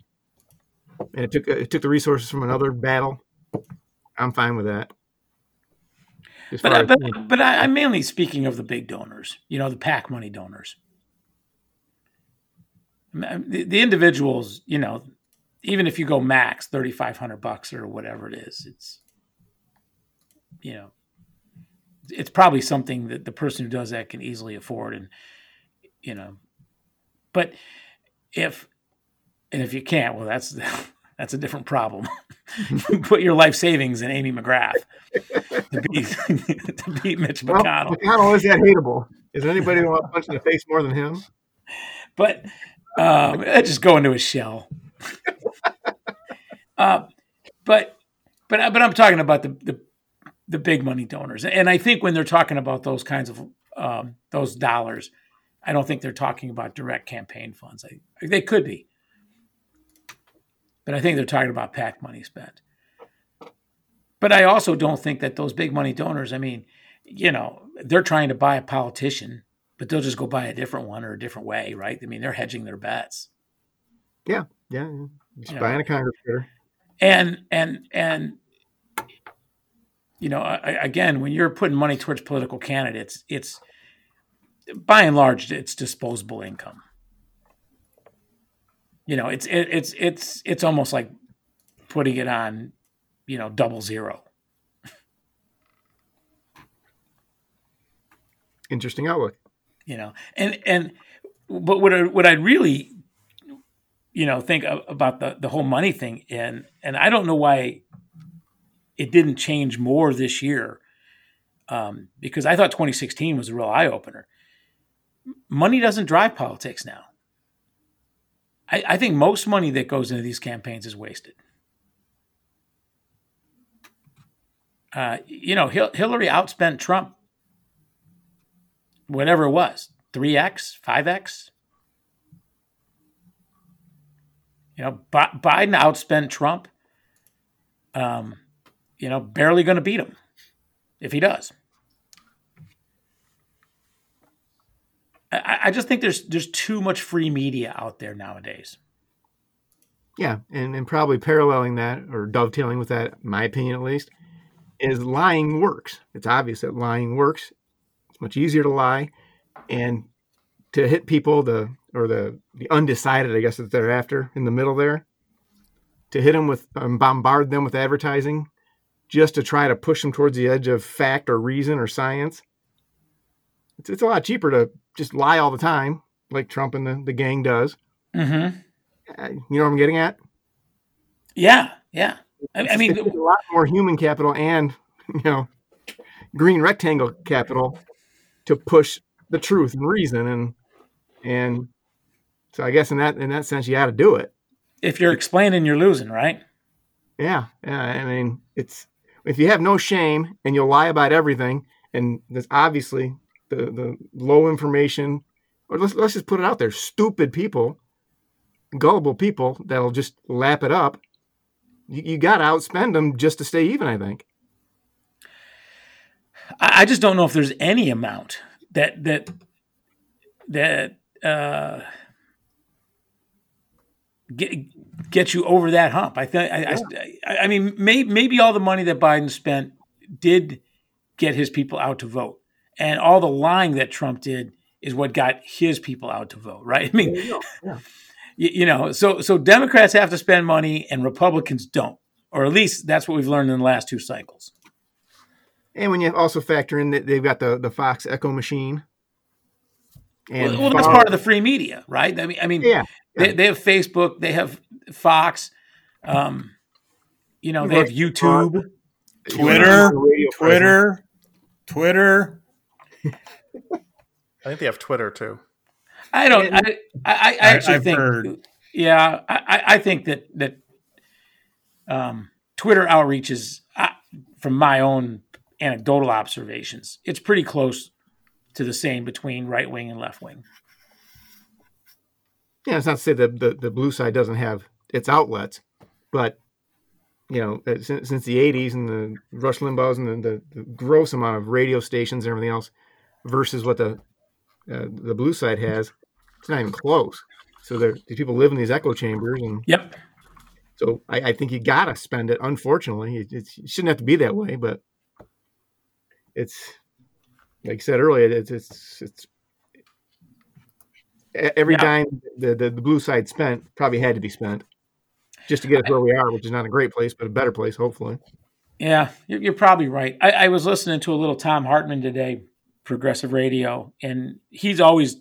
and it took it took the resources from another battle, I'm fine with that. But I, but but I, I'm mainly speaking of the big donors. You know, the PAC money donors. The, the individuals, you know, even if you go max thirty five hundred bucks or whatever it is, it's you know, it's probably something that the person who does that can easily afford, and you know, but if and if you can't, well, that's that's a different problem. Put your life savings in Amy McGrath to beat to beat Mitch well, McConnell. McConnell is that hateable. Is there anybody who wants to punch in the face more than him? But um, I just go into a shell. uh, but but but I'm talking about the, the the big money donors, and I think when they're talking about those kinds of um, those dollars, I don't think they're talking about direct campaign funds. I, they could be, but I think they're talking about PAC money spent. But I also don't think that those big money donors. I mean, you know, they're trying to buy a politician but they'll just go buy a different one or a different way, right? I mean, they're hedging their bets. Yeah, yeah. Just Yeah. buying a Congress hitter. And and and you know, I- again, when you're putting money towards political candidates, it's by and large it's disposable income. You know, it's it, it's it's it's almost like putting it on, you know, double zero. Interesting outlook. you know and and but what I, what I really you know think about the the whole money thing and and I don't know why it didn't change more this year um, because I thought 2016 was a real eye opener. Money doesn't drive politics now. I, I think most money that goes into these campaigns is wasted. Uh, you know, Hil- Hillary outspent Trump, whatever it was, 3x, 5x. You know, B- Biden outspent Trump. Um, you know, barely going to beat him if he does. I, I just think there's there's too much free media out there nowadays. Yeah, and, and probably paralleling that or dovetailing with that, my opinion at least, is lying works. It's obvious that lying works. It's much easier to lie, and to hit people the or the the undecided, I guess that they're after in the middle there, to hit them with um, bombard them with advertising, just to try to push them towards the edge of fact or reason or science. It's, it's a lot cheaper to just lie all the time, like Trump and the, the gang does. Mm-hmm. Uh, you know what I'm getting at? Yeah, yeah. I, I mean, a lot more human capital and you know green rectangle capital to push the truth and reason and and so I guess in that in that sense you got to do it. if you're explaining, you're losing, right? Yeah, yeah. I mean, it's if you have no shame and you'll lie about everything, and there's obviously the the low information, or let's let's just put it out there, stupid people, gullible people that'll just lap it up. You, you got to outspend them just to stay even. I think. I, I just don't know if there's any amount that that that uh, get get you over that hump. I think. I, I, I mean, may, maybe all the money that Biden spent did get his people out to vote, and all the lying that Trump did is what got his people out to vote. Right? I mean, Yeah. you, you know, so so Democrats have to spend money and Republicans don't, or at least that's what we've learned in the last two cycles. And when you also factor in that they've got the the Fox Echo machine. well, well, that's part of the free media, right? I mean, I mean, yeah. they, they have Facebook, they have Fox, um, you know, they have YouTube. Twitter, Radio. Twitter, Twitter. I think they have Twitter too. I don't. I, I, I actually I've think. heard. Yeah, I, I- I think that that um, Twitter outreach is, uh, from my own anecdotal observations, it's pretty close to the same between right wing and left wing. Yeah, it's not to say that the, the blue side doesn't have its outlets, but you know, since, since the '80s and the Rush Limbaugh's and the, the, the gross amount of radio stations and everything else, versus what the uh, the blue side has, it's not even close. So there, these people live in these echo chambers, and Yep. so I, I think you gotta spend it. Unfortunately, it, it shouldn't have to be that way, but it's like I said earlier, it's it's it's every Yeah. dime the, the the blue side spent probably had to be spent just to get us where we are, which is not a great place, but a better place, hopefully. Yeah, you're, you're probably right. I, I was listening to a little Thom Hartmann today, progressive radio, and he's always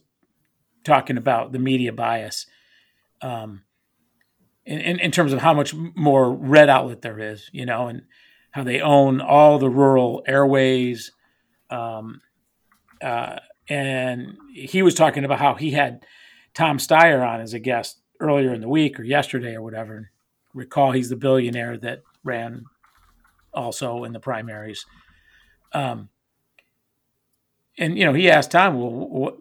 talking about the media bias, um, in, in in terms of how much more red outlet there is, you know, and how they own all the rural airways, um, uh, and he was talking about how he had Tom Steyer on as a guest earlier in the week or yesterday or whatever. Recall he's the billionaire that ran also in the primaries. Um, and you know, he asked Tom, "Well, what,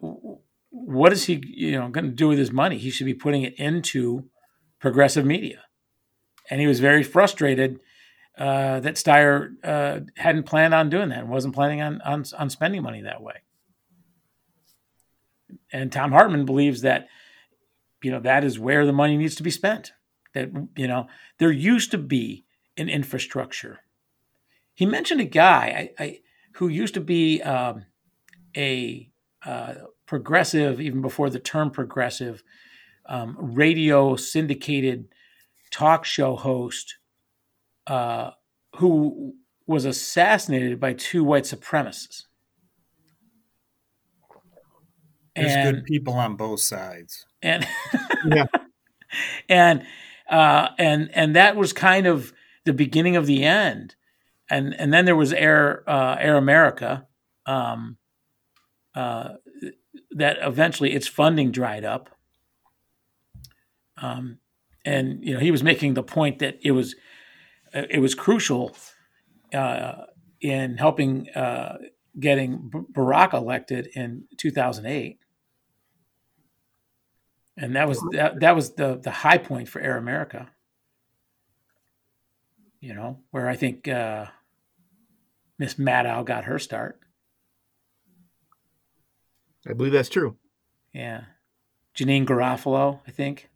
what is he, you know, going to do with his money? He should be putting it into progressive media." And he was very frustrated uh, that Steyer uh, hadn't planned on doing that and wasn't planning on, on on spending money that way. And Thom Hartmann believes that, you know, that is where the money needs to be spent. That you know, there used to be an infrastructure he mentioned a guy I, I, who used to be um, a uh, progressive, even before the term progressive, um, radio syndicated talk show host uh, who was assassinated by two white supremacists. There's And, good people on both sides. and Yeah. and uh, and and that was kind of the beginning of the end. And and then there was Air uh, Air America, um, uh, that eventually its funding dried up. Um, and you know he was making the point that it was it was crucial uh, in helping uh, getting Barack elected in 2008. And that was that, that was the the high point for Air America. You know, where I think uh, Miss Maddow got her start. I believe that's true. Yeah. Janeane Garofalo, I think.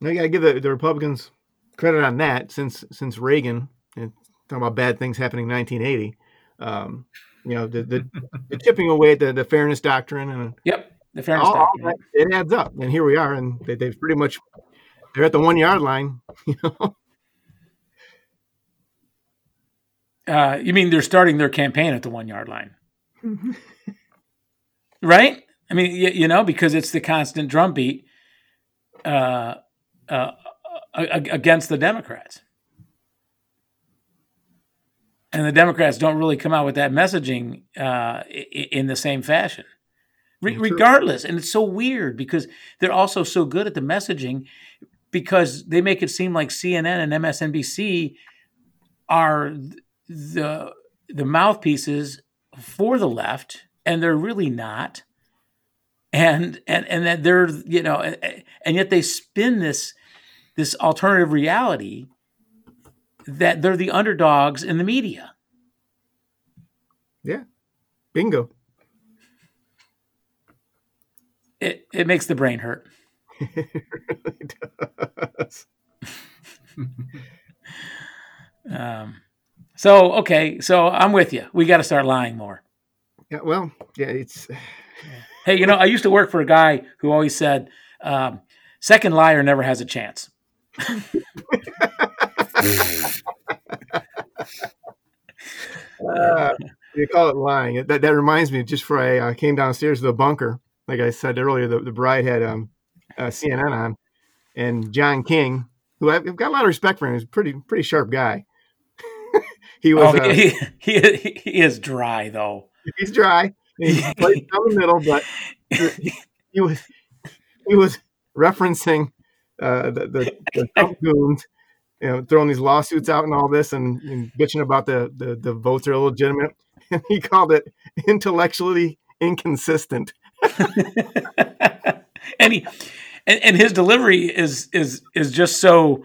Now you got to give the, the Republicans credit on that since since Reagan and talking about bad things happening in 1980. Um, you know the, the, the chipping away at the, the fairness doctrine and Yep. The fairness all, all that, it adds up. And here we are, and they, they've pretty much they're at the one yard line. You know, Uh, you mean they're starting their campaign at the one yard line, right? I mean, you, you know, because it's the constant drumbeat uh, uh, against the Democrats, and the Democrats don't really come out with that messaging uh, in the same fashion, Re- regardless. And it's so weird because they're also so good at the messaging because they make it seem like CNN and MSNBC are the the mouthpieces for the left, and they're really not. And and and that they're you know, and, and yet they spin this this alternative reality that they're the underdogs in the media. Yeah, bingo. It it makes the brain hurt. It really does. Um, so okay, so I'm with you. We got to start lying more. yeah, well, yeah, it's Hey, you know, I used to work for a guy who always said, um, second liar never has a chance. uh, you call it lying. That that reminds me. Just before I uh, came downstairs to the bunker, like I said earlier, the, the bride had um, uh, CNN on, and John King, who I've I've got a lot of respect for him, he's a pretty pretty sharp guy. he was Oh, uh, he, he, he, he is dry, though. he's dry. He's plays down the middle, but he, he was he was referencing uh, the the, the Trump goons, you know, throwing these lawsuits out and all this, and, and bitching about the, the the votes are illegitimate. And he called it intellectually inconsistent. and he and, and his delivery is is is just so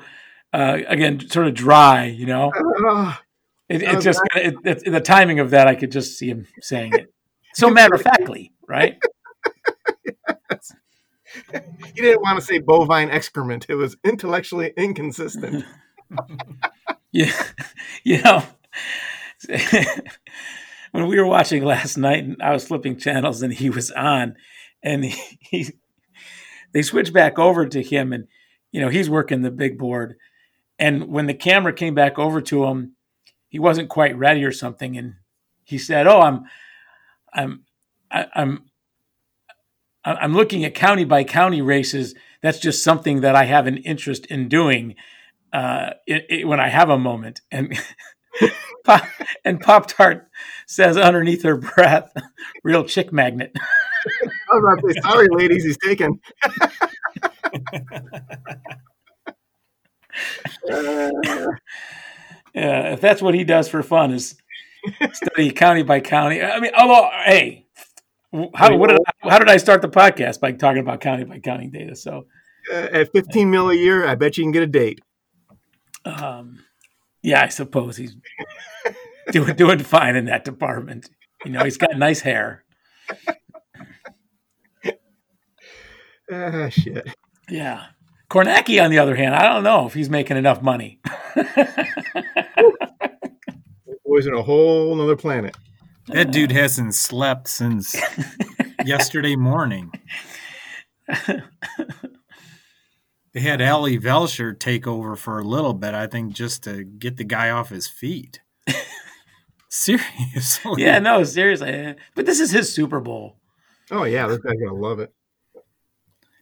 uh, again sort of dry, you know. Ah, It, Oh, it's just it, it, the timing of that. I could just see him saying it so matter of factly, right? he didn't want to say bovine excrement. It was intellectually inconsistent. Yeah, you know, when we were watching last night, and I was flipping channels, and he was on, and he, he they switched back over to him, and you know he's working the big board, and when the camera came back over to him, he wasn't quite ready or something, and he said, "Oh, I'm, I'm, I, I'm." I'm looking at county by county races. That's just something that I have an interest in doing uh, it, it, when I have a moment. And Pop, and Pop Tart says underneath her breath, "Real chick magnet." I was about sorry, ladies, he's taken. Uh, Yeah, if that's what he does for fun is study county by county. I mean, although, hey, how what did I, how did I start the podcast by talking about county by county data? So, at 15 mil a year, I bet you can get a date. um, yeah, I suppose he's doing doing fine in that department. You know, he's got nice hair. Ah, shit. Yeah. Kornacki, on the other hand, I don't know if he's making enough money. Boys in a whole other planet. That dude hasn't slept since yesterday morning. They had Ali Velshi take over for a little bit, I think, just to get the guy off his feet. Seriously. yeah, no, seriously. But this is his Super Bowl. Oh, yeah, this guy's going to love it.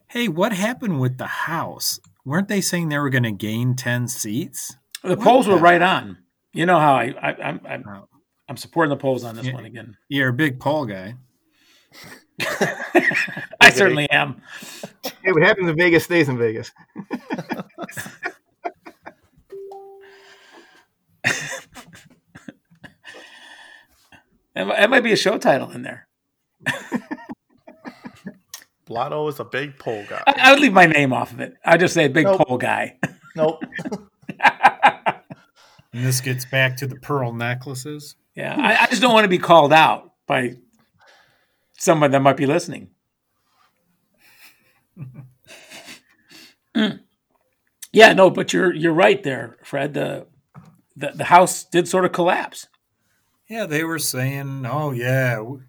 Hey, what happened with the House? Weren't they saying they were going to gain 10 seats? The What polls were the- right on. You know how I, I I'm, I'm Oh. I'm supporting the polls on this Yeah. one again. You're a big poll guy. I certainly am. Hey, what happens in Vegas stays in Vegas. That might be a show title in there. Blotto is a big pole guy. I, I would leave my name off of it. I'd just say big Nope. pole guy. Nope. And this gets back to the pearl necklaces. Yeah, I, I just don't want to be called out by someone that might be listening. Mm. Yeah, no, but you're you're right there, Fred. The, the the house did sort of collapse. Yeah, they were saying, "Oh yeah, w-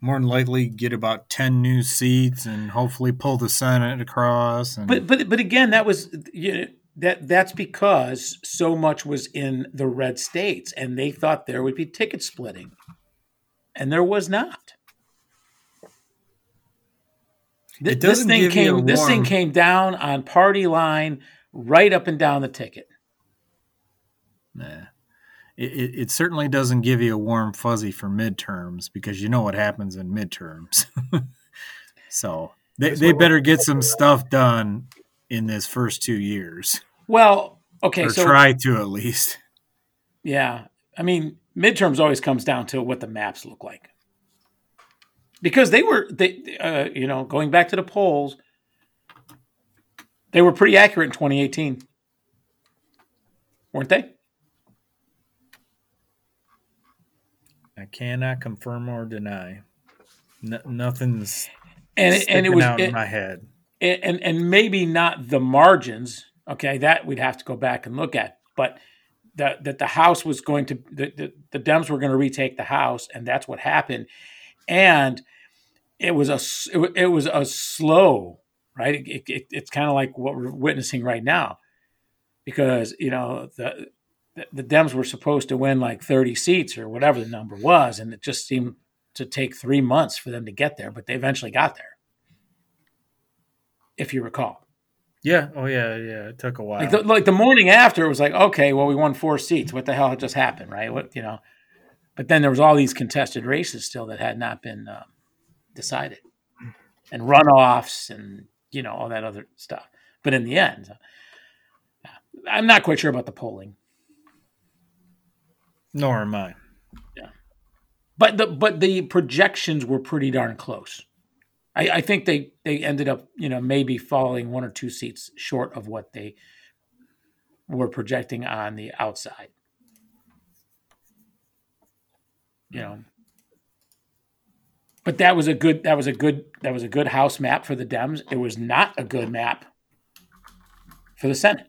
more than likely get about ten new seats and hopefully pull the Senate across." And But but but again, that was you know, that that's because so much was in the red states, and they thought there would be ticket splitting, and there was not. Th- It this thing came. a This thing came down on party line, right up and down the ticket. Nah. It, it, certainly doesn't give you a warm fuzzy for midterms because you know what happens in midterms. so they, they better get some stuff done in this first two years, Well, okay, or so try to at least. Yeah. I mean, midterms always comes down to what the maps look like. Because they were they uh, you know, going back to the polls, they were pretty accurate in 2018. Weren't they? I cannot confirm or deny. No, nothing's And it, and it sticking was out it- in my head. and and maybe not the margins, okay? That we'd have to go back and look at, but that that the house was going to the, the, the Dems were going to retake the house and that's what happened. And it was a it, it was a slow right it, it, it's kind of like what we're witnessing right now because you know the the- dems were supposed to win like 30 seats or whatever the number was and it just seemed to take three months for them to get there but they eventually got there if you recall Yeah. Oh yeah. Yeah. It took a while. like the, like the morning after it was like okay well we won four seats what the hell just happened right what you know but then there was all these contested races still that had not been um, decided and runoffs and you know all that other stuff but in the end uh, i'm not quite sure about the polling Nor am I. Yeah. but the but the projections were pretty darn close. I, I think they they ended up you know maybe falling one or two seats short of what they were projecting on the outside. You know? But that was a good that was a good that was a good house map for the dems. It was not a good map for the senate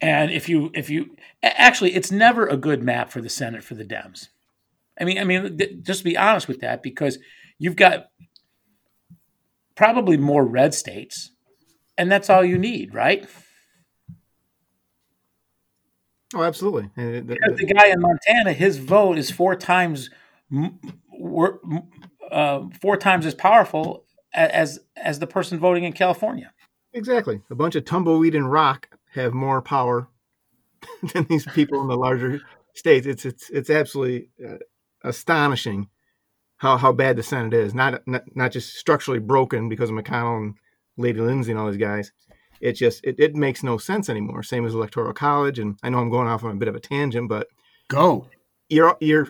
and if you if you actually it's never a good map for the senate for the dems i mean i mean th- just to be honest with that because you've got probably more red states and that's all you need right Oh, absolutely. It- Because the guy in Montana, his vote is four times, m- wor- m- uh, four times as powerful as as the person voting in California. Exactly. A bunch of tumbleweed and rock have more power than these people in the larger states. It's it's it's absolutely uh, astonishing how how bad the Senate is. Not, not not just structurally broken because of McConnell and Lady Lindsey and all these guys. It just it, it makes no sense anymore. Same as electoral college. And I know I'm going off on a bit of a tangent, but Go. you're you're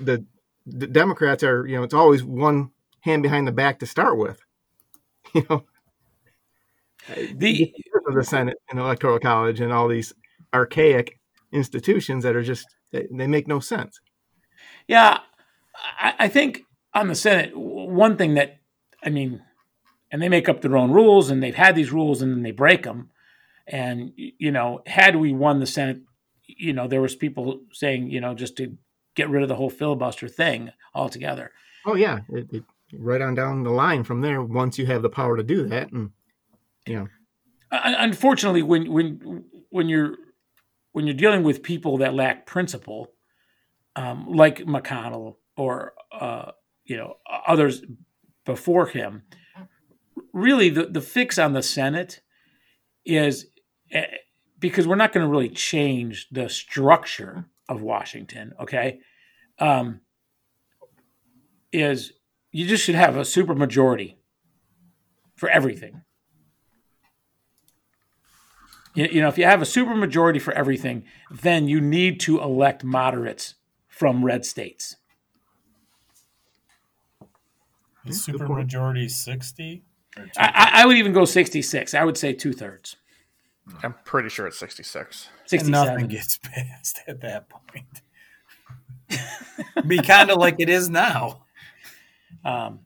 the the Democrats are you know it's always one hand behind the back to start with. You know, The of the Senate and Electoral College and all these archaic institutions that are just they, they make no sense. yeah, I, I think on the Senate, one thing that I mean, and they make up their own rules, and they've had these rules, and then they break them. And you know, had we won the Senate, you know, there was people saying, you know, just to get rid of the whole filibuster thing altogether. Oh yeah, it, it, right on down the line from there. Once you have the power to do that, and you know, unfortunately when when when you're when you're dealing with people that lack principle um, like mcconnell or uh, you know others before him really the, the fix on the senate is eh, because we're not going to really change the structure of washington okay? Um, is you just should have a super majority for everything You, you know, if you have a supermajority for everything, then you need to elect moderates from red states. The supermajority 60? I, I- I would even go 66. I would say two thirds. I'm pretty sure it's 66. and nothing gets passed at that point. Be kind of like it is now. Um,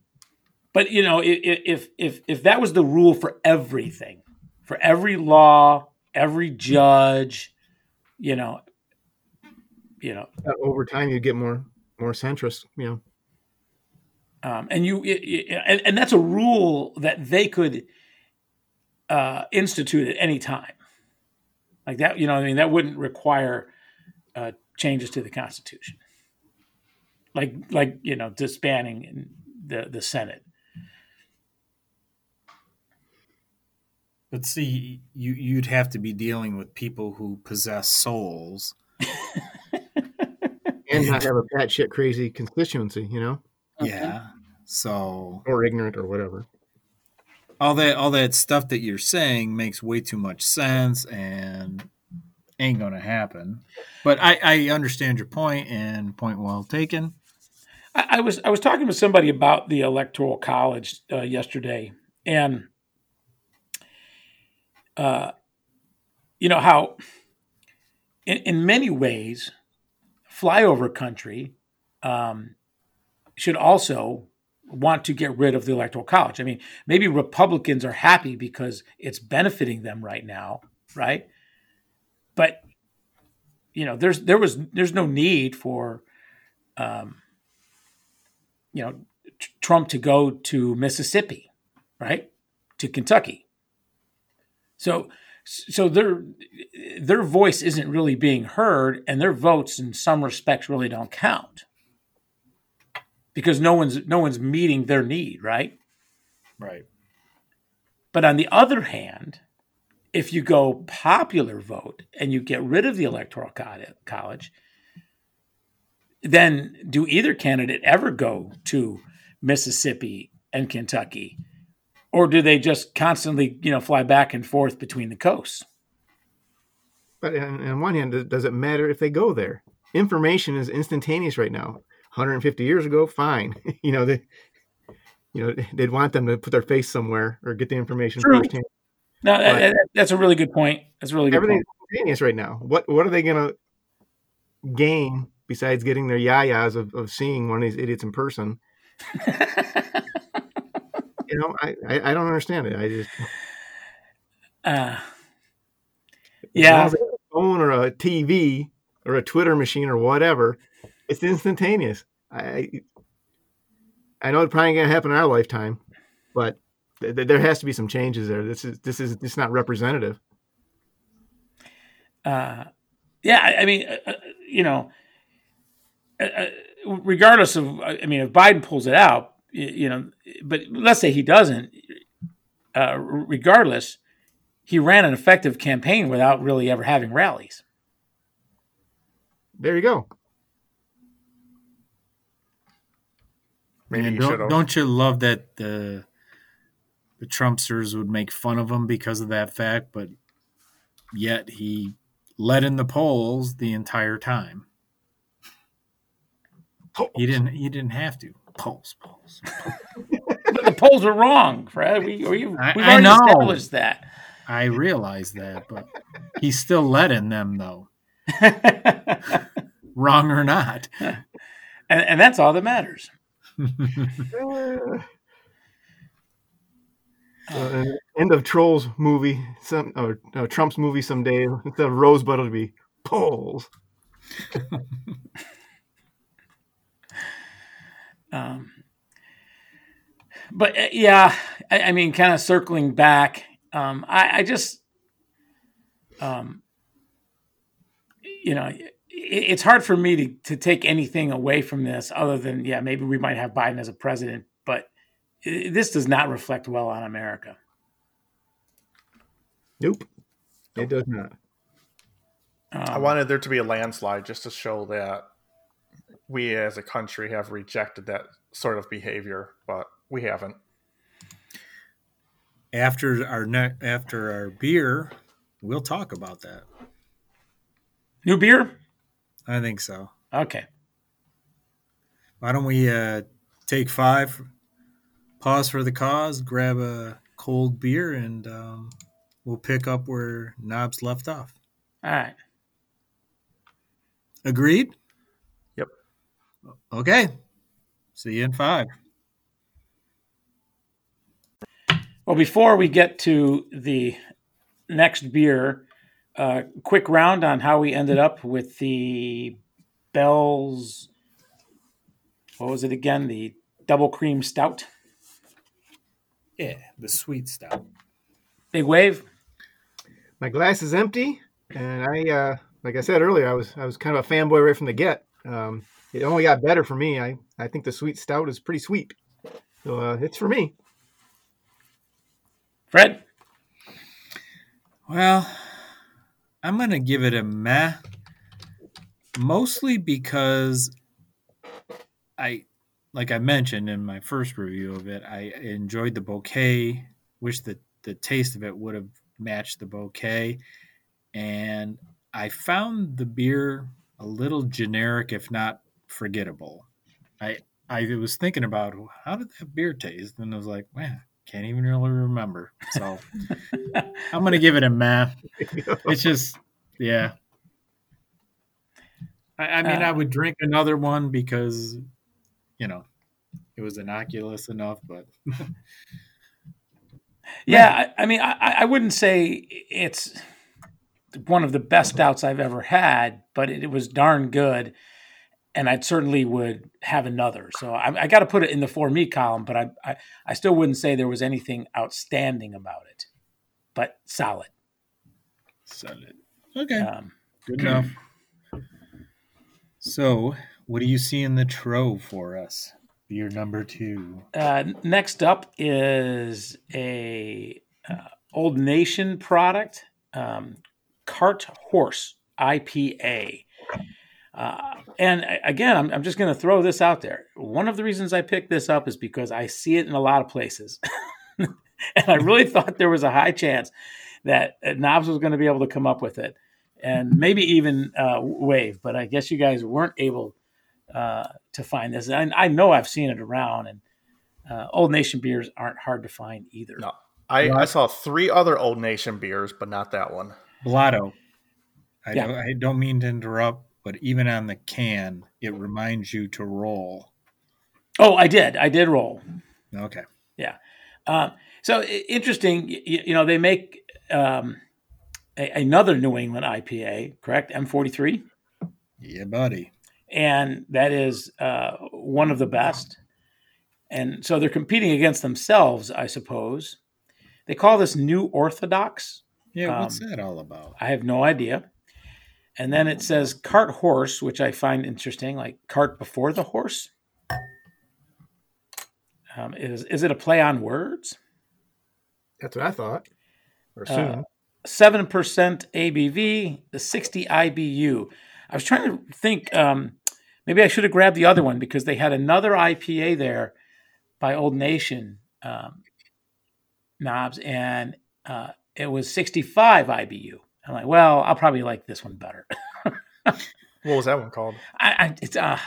but you know, i- i- if if if that was the rule for everything, for every law, every judge, you know, you know, Uh, over time, you get more more centrist. You know, um, and you i- i- and, and that's a rule that they could uh, institute at any time, like that. You know, I mean, that wouldn't require uh, changes to the Constitution, like like you know, disbanding the the Senate. But see, you you'd have to be dealing with people who possess souls. and not have a pat shit crazy constituency. You know, Yeah. So or ignorant or whatever. all that all that stuff that you're saying makes way too much sense and ain't gonna happen. But I, I understand your point and point well taken. I, I was I was talking to somebody about the electoral college uh, yesterday, and uh, you know how, in, in many ways, flyover country um, should also want to get rid of the electoral college. I mean, maybe Republicans are happy because it's benefiting them right now, right? But you know, there's there was there's no need for. Um, you know Tr- Trump to go to Mississippi, right? To Kentucky. So so their their voice isn't really being heard and their votes in some respects really don't count. Because no one's no one's meeting their need, right? Right. But on the other hand, if you go popular vote and you get rid of the electoral college, then do either candidate ever go to Mississippi and Kentucky, or do they just constantly, you know, fly back and forth between the coasts? But on, on one hand, does- it matter if they go there? Information is instantaneous right now. 150 years ago, fine. you know, they, you know, they'd want them to put their face somewhere or get the information True. firsthand. No, that- that's a really good point. That's a really good Everything's instantaneous right now. What what are they going to gain besides getting their yayas of, of seeing one of these idiots in person? You know, I, I, I don't understand it. I just Uh, yeah, a phone or a TV or a Twitter machine or whatever, it's instantaneous. I I know it's probably going to happen in our lifetime, but th- th- there has to be some changes there. This is this is it's not representative. uh, yeah. I, I mean, uh, uh, you know, uh, uh, regardless of, I mean, if Biden pulls it out, you know, but let's say he doesn't. Uh, regardless, he ran an effective campaign without really ever having rallies. There you go. Maybe And you don't, don't you love that the the Trumpsters would make fun of him because of that fact, but yet he led in the polls the entire time. He didn't. He didn't have to polls, polls. But the polls were wrong, Fred. We, we, we've I- I already know. established that. I realize that, but he still led in them, though, wrong or not. and that's all that matters. Uh, end of Trolls movie, some or uh, Trump's movie someday. Instead of Rosebud, it'll be polls. Um, but uh, yeah, I, I mean, kind of circling back, um, I, I just, um, you know, it, it's hard for me to, to take anything away from this other than, yeah, maybe we might have Biden as a president, but i this does not reflect well on America. Nope, it does not. Um, I wanted there to be a landslide just to show that we as a country have rejected that sort of behavior, but we haven't. after our ne- after our beer, we'll talk about that. New beer? I think so. Okay. Why don't we uh, take five, pause for the cause, grab a cold beer, and um, we'll pick up where Knobs left off. All right. Agreed? Yep. Okay. See you in five. Well, before we get to the next beer, uh, quick round on how we ended up with the Bell's. What was it again? The double cream stout. Yeah, the sweet stout. Big wave. My glass is empty, and I, uh, like I said earlier, I was I was kind of a fanboy right from the get. Um, it only got better for me. I, I think the sweet stout is pretty sweet, so uh, it's for me. Fred. Well, I'm going to give it a meh, mostly because I, like I mentioned in my first review of it, I enjoyed the bouquet. Wish that the taste of it would have matched the bouquet. And I found the beer a little generic, if not forgettable. I I was thinking about how did that beer taste, and I was like, man, can't even really remember. So I'm gonna give it a meh. It's just, yeah. I, I mean, I Uh, would drink another one because, you know, it was innocuous enough, but Yeah, I, I mean, I, I wouldn't say it's one of the best stouts I've ever had, but it was darn good, and I certainly would have another. So I, I got to put it in the for me column, but I, I I still wouldn't say there was anything outstanding about it, but solid. solid. Okay, Um, good enough. So, what do you see in the trove for us? Beer number two. Uh, next up is a uh, Old Nation product, um, Cart Horse IPA. Uh, and again, I'm, I'm just going to throw this out there. One of the reasons I picked this up is because I see it in a lot of places. and I really thought there was a high chance that uh, Knobs was going to be able to come up with it and maybe even uh, Wave. But I guess you guys weren't able uh, to find this. And I know I've seen it around, and uh, Old Nation beers aren't hard to find either. No. I, I saw three other Old Nation beers, but not that one. Blotto. I, Yeah. don't, I don't mean to interrupt, but even on the can, it reminds you to roll. Oh, I did. I did roll. Okay. Uh, so interesting. You, you know, they make um, a, another New England IPA, correct? M43, Yeah, buddy. and that is uh, one of the best. And so they're competing against themselves, I suppose. They call this New Orthodox. Yeah, what's Um, that all about? I have no idea. And then it says cart horse, which I find interesting, like cart before the horse. Um, is is it a play on words? That's what I thought. Or Uh. Seven percent ABV, the sixty IBU. I was trying to think. Um, maybe I should have grabbed the other one because they had another IPA there by Old Nation um, knobs, and uh, it was sixty-five IBU. I'm like, well, I'll probably like this one better. What was that one called? I, I it's uh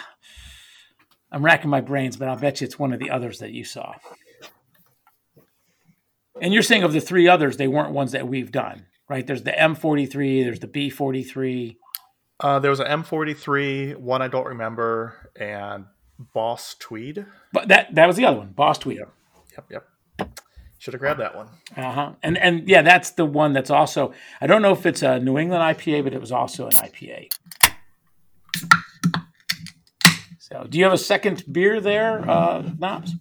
I'm racking my brains, but I'll bet you it's one of the others that you saw. And you're saying of the three others, they weren't ones that we've done, right? There's the M43, there's the B43. Uh, there was an M43, one I don't remember, and Boss Tweed. But that that was the other one, Boss Tweed. Yep, yep. Should have grabbed that one. Uh-huh. And and yeah, that's the one that's also I don't know if it's a New England IPA, but it was also an IPA. So do you have a second beer there, uh, Knobs?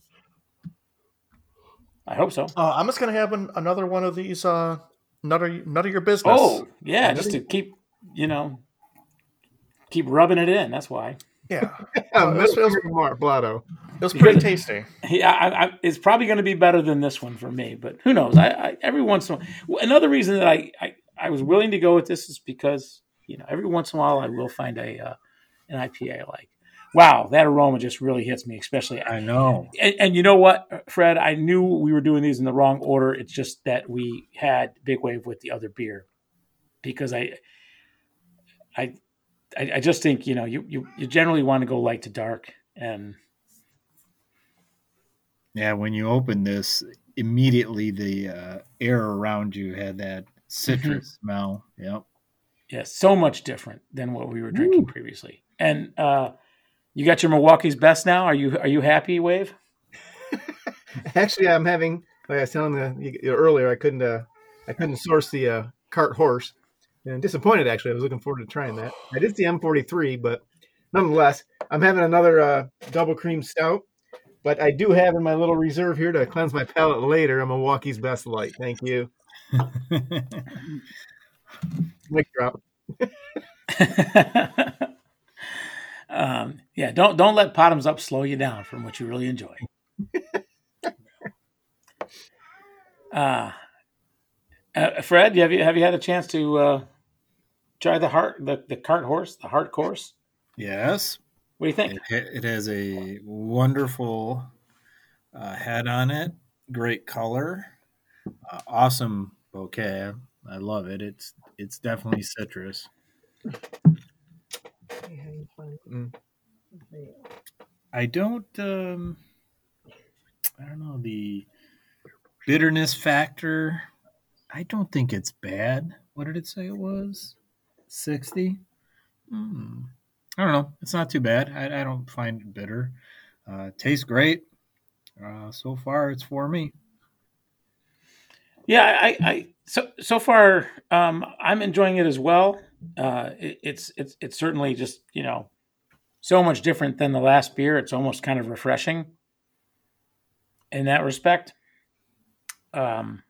I hope so. Uh, I'm just gonna have an, another one of these. Uh, none of none of your business. Oh, yeah, just to keep, you know, keep rubbing it in. That's why. yeah. Yeah, Uh, this feels- finger to Blotto. It was pretty tasty. Yeah, I, I, it's probably going to be better than this one for me, but who knows? I, I every once in a while, another reason that I, I I was willing to go with this is because you know every once in a while I will find a uh, an IPA I like. Wow, that aroma just really hits me, especially. I know. And, and you know what, Fred? I knew we were doing these in the wrong order. It's just that we had Big Wave with the other beer. because I, I, I, I just think you know you you you generally want to go light to dark and Yeah, when you open this, immediately the uh, air around you had that citrus smell. Yep. yeah, so much different than what we were drinking previously. And uh, you got your Milwaukee's best now. Are you are you happy, Wave? Actually, I'm having. Like I was telling you, you earlier, I couldn't. Uh, I couldn't source the uh, cart horse, and disappointed. Actually, I was looking forward to trying that. I did the M43, but nonetheless, I'm having another uh, double cream stout. But I do have in my little reserve here to cleanse my palate later a Milwaukee's Best Light. Thank you. Mic drop. um, yeah, don't don't let bottoms up slow you down from what you really enjoy. uh, uh, Fred, have you have you had a chance to uh, try the heart the, the cart horse the heart course? yes. What do you think? It, it has a wonderful uh, head on it, great color, uh, awesome bouquet. I love it. It's it's definitely citrus. I don't um I don't know the bitterness factor. I don't think it's bad. What did it say it was? 60? Hmm. I don't know. It's not too bad. I, I don't find it bitter. Uh, tastes great. Uh, so far, it's for me. Yeah, I, I so so far um, I'm enjoying it as well. Uh, it, it's it's it's certainly just you know so much different than the last beer. It's almost kind of refreshing in that respect. Um,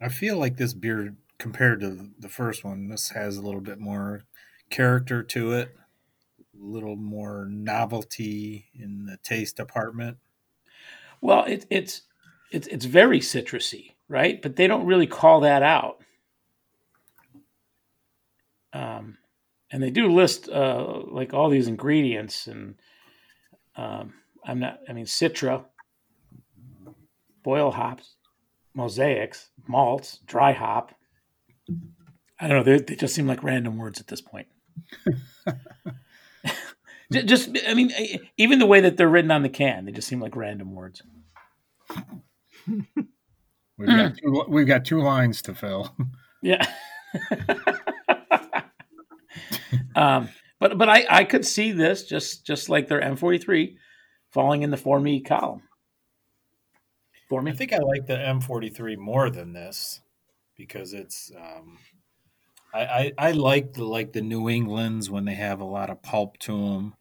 I feel like this beer, compared to the first one, this has a little bit more character to it, a little more novelty in the taste department. well, it, it's it's it's very citrusy, right? But they don't really call that out. Um, and they do list uh, like all these ingredients, and um, I'm not. I mean, citra, boil hops, mosaics, malts, dry hop. I don't know. They, they just seem like random words at this point. Ju- just, I mean, even the way that they're written on the can, they just seem like random words. We've got two, we've got two lines to fill. Yeah. um, but but I, I could see this just just like their M43 falling in the for me column. For me, I think I like the M43 more than this because it's. Um, I, I I like the like the New Englands when they have a lot of pulp to them.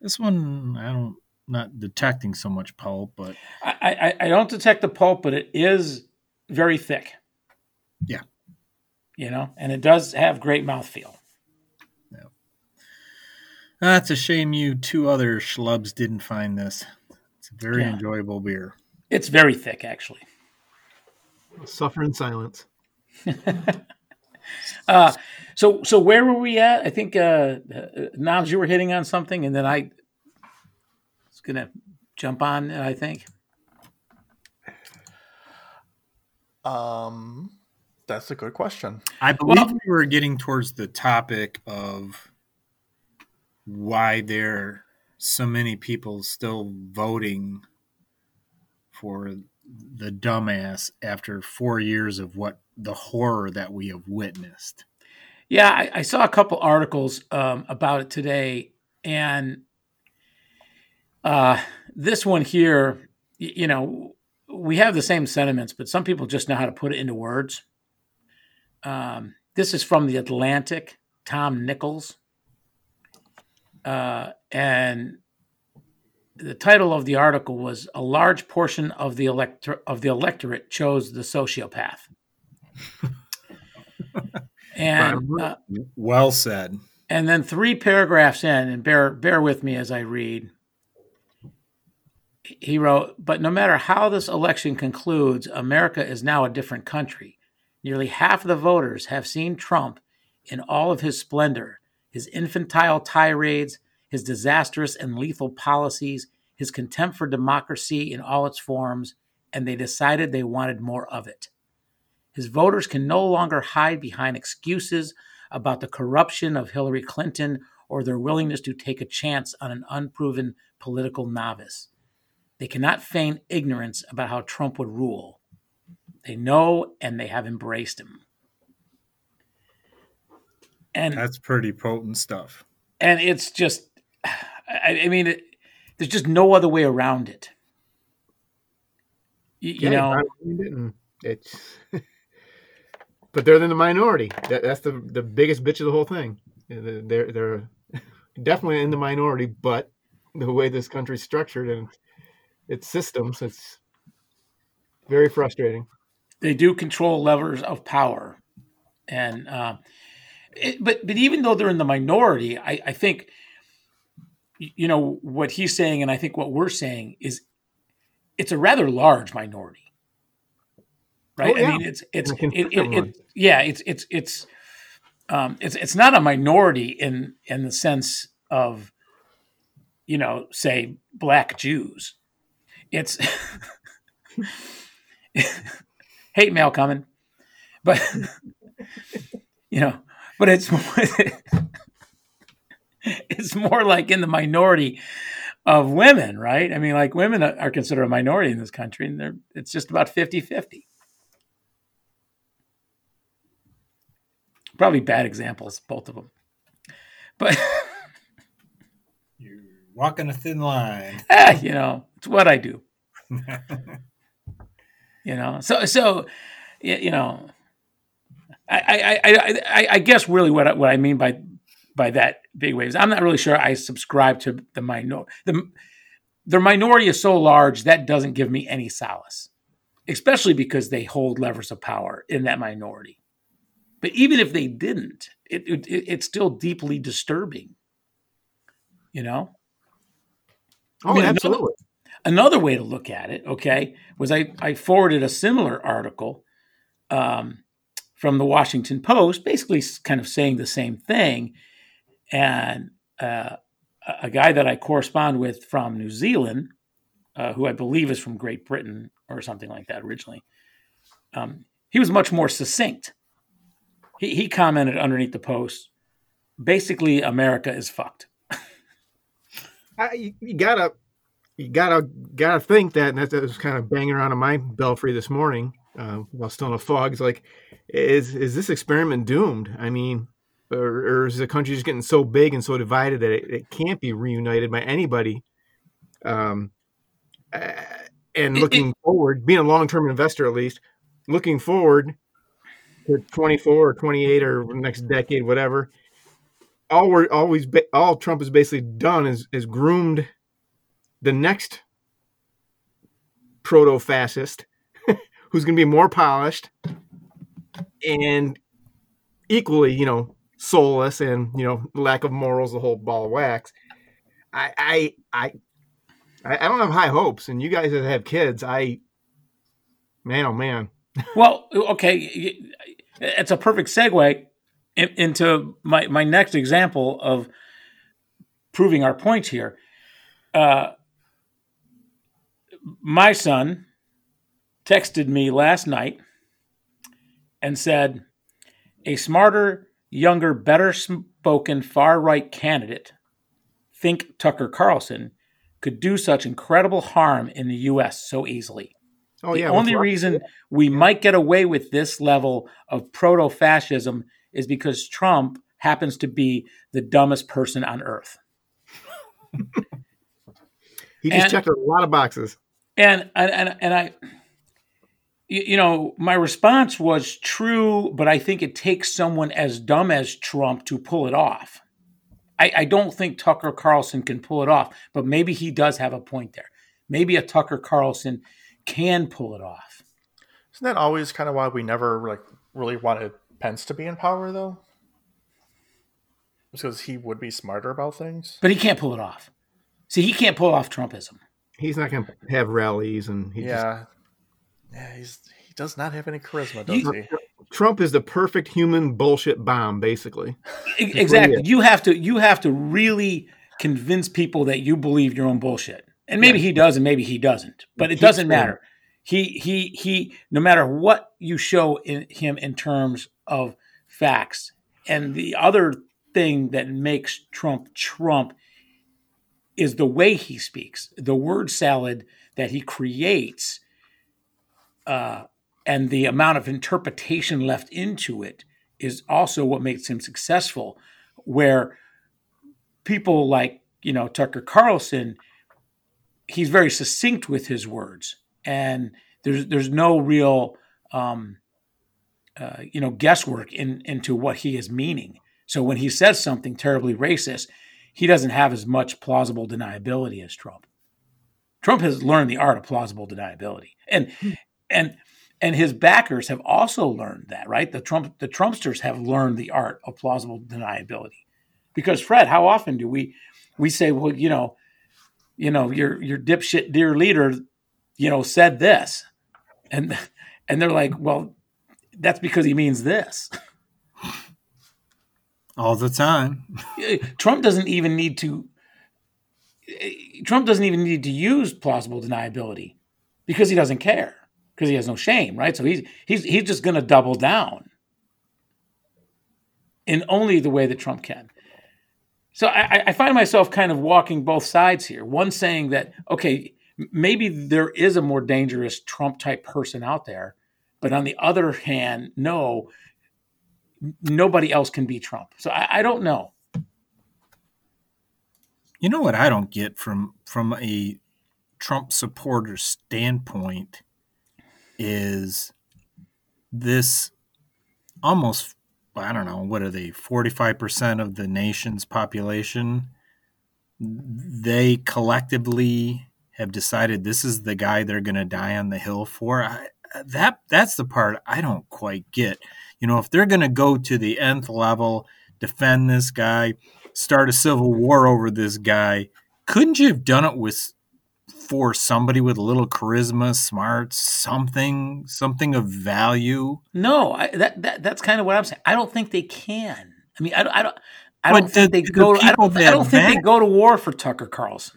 This one I don't not detecting so much pulp, but I, I, I don't detect the pulp, but it is very thick. Yeah. You know, and it does have great mouthfeel. that's a shame you two other schlubs didn't find this. It's a very Yeah. enjoyable beer. It's very thick, actually. Suffer in silence. Uh, so so where were we at? I think uh, uh, Knobs, you were hitting on something, and then I was gonna jump on. I think. Um, that's a good question. I believe Well- we were getting towards the topic of why there are so many people still voting for the dumbass after four years of what the horror that we have witnessed. Yeah, I, I saw a couple articles um, about it today, and uh, this one here, y- you know, we have the same sentiments, but some people just know how to put it into words. Um, this is from the Atlantic, Tom Nichols, uh, and the title of the article was "A large portion of the elector of the electorate chose the sociopath." and uh, Well said. and then three paragraphs in, and bear bear with me as I read. He wrote, "But no matter how this election concludes, America is now a different country. Nearly half of the voters have seen Trump in all of his splendor, his infantile tirades, his disastrous and lethal policies, his contempt for democracy in all its forms, and they decided they wanted more of it. His voters can no longer hide behind excuses about the corruption of Hillary Clinton or their willingness to take a chance on an unproven political novice. They cannot feign ignorance about how Trump would rule. They know and they have embraced him. And That's pretty potent stuff. and it's just, I, I mean, it, there's just no other way around it. You, you know, it's. but they're in the minority. That, that's the the biggest bitch of the whole thing. They're they're, definitely in the minority, but the way this country's structured and its systems, it's very frustrating. they do control levers of power, and uh, it, but but even though they're in the minority, I, I think you know what he's saying, and I think what we're saying is it's a rather large minority, right? Oh, yeah. I mean, it's it's it, it, it, yeah, it's it's it's um, it's it's not a minority in in the sense of you know, say black Jews. It's hate mail coming, but you know, but it's it's more like in the minority of women, right? I mean, like women are considered a minority in this country, and they're it's just about 50-50. Probably bad examples, both of them, but You're walking a thin line. ah, you know, it's what I do. you know so so you know I I, I, I, I guess really what I, what I mean by by that big waves I'm not really sure I subscribe to the minority the the minority is so large that doesn't give me any solace especially because they hold levers of power in that minority but even if they didn't it, it it's still deeply disturbing you know Oh, mean, another- absolutely. another way to look at it, okay, was I, I forwarded a similar article um, from the Washington Post, basically kind of saying the same thing. And uh, a guy that I correspond with from New Zealand, uh, who I believe is from Great Britain or something like that originally, um, he was much more succinct. He, he commented underneath the post basically, America is fucked. I, you, you gotta, you gotta, gotta think that, and that, that was kind of banging around in my belfry this morning uh, while still in a fog. It's like, is is this experiment doomed? I mean, or, or is the country just getting so big and so divided that it, it can't be reunited by anybody? Um, uh, and looking forward, being a long term investor at least, looking forward to 24 or 28 or next decade, whatever. All we're always all Trump has basically done is is groomed the next proto fascist who's going to be more polished and equally, you know, soulless and you know lack of morals, the whole ball of wax. I I I I don't have high hopes, and you guys that have kids, I man, oh man, Well, okay, it's a perfect segue into my, my next example of proving our point here. Uh, my son texted me last night and said, a smarter, younger, better spoken far right candidate, think Tucker Carlson, could do such incredible harm in the U.S. so easily oh the yeah. only reason we might get away with this level of proto fascism is because Trump happens to be the dumbest person on earth. he just and- checked a lot of boxes. And and and, and I you you know, my response was true, but I think it takes someone as dumb as Trump to pull it off. I, I don't think Tucker Carlson can pull it off, but maybe he does have a point there. Maybe a Tucker Carlson can pull it off. Isn't that always kind of why we never like really wanted Pence to be in power though? Because he would be smarter about things. But he can't pull it off. See, he can't pull off Trumpism. He's not going to have rallies, and he just, Yeah. Yeah, he's he does not have any charisma, does You- he? Trump is the perfect human bullshit bomb, basically. Exactly. You have to you have to really convince people that you believe your own bullshit. And maybe he does and maybe he doesn't. But it keeps doesn't saying matter. He he he. No matter what you show in him in terms of facts, and the other thing that makes Trump Trump is the way he speaks, the word salad that he creates, uh, and the amount of interpretation left into it is also what makes him successful. Where people like you know Tucker Carlson, he's very succinct with his words and there's there's no real um, uh, you know guesswork in into what he is meaning. So when he says something terribly racist, he doesn't have as much plausible deniability as Trump. Trump has learned the art of plausible deniability, and and and his backers have also learned that. Right, the Trump the Trumpsters have learned the art of plausible deniability. Because Fred, how often do we we say, well, you know, you know, your your dipshit dear leader you know, said this. And and they're like, well, that's because he means this. All the time. Trump doesn't even need to Trump doesn't even need to use plausible deniability because he doesn't care because he has no shame, right? So he's he's he's just going to double down in only the way that Trump can. So I, I, find myself kind of walking both sides here. One saying that okay, maybe there is a more dangerous Trump type person out there. But on the other hand, no, nobody else can be Trump. So I, I don't know. You know what I don't get from from a Trump supporter standpoint is this almost I don't know what are they 45% of the nation's population they collectively have decided this is the guy they're going to die on the hill for. I, that that's the part I don't quite get. You know, if they're going to go to the nth level, defend this guy, start a civil war over this guy, couldn't you have done it with for somebody with a little charisma, smart, something, something of value? No, I, that, that that's kind of what I'm saying. I don't think they can. I mean, I don't, I don't, I don't think the, they go. I don't, I don't think they go to war for Tucker Carlson.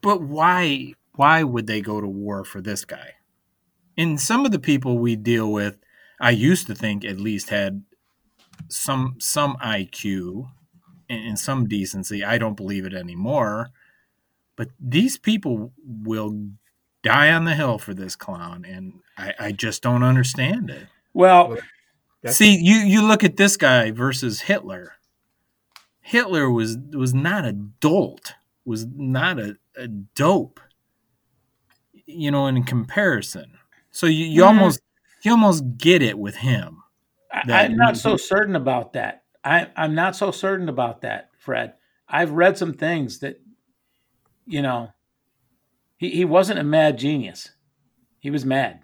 But why why would they go to war for this guy? And some of the people we deal with, I used to think at least had some some IQ and some decency. I don't believe it anymore. But these people will die on the hill for this clown, and I, I just don't understand it. Well, see, you you look at this guy versus Hitler. Hitler was was not a dolt, was not a, a dope, you know, in comparison. So you, you mm. almost you almost get it with him. I, am not so certain about that. I, I'm not so certain about that, Fred. I've read some things that, you know, he, he wasn't a mad genius. He was mad.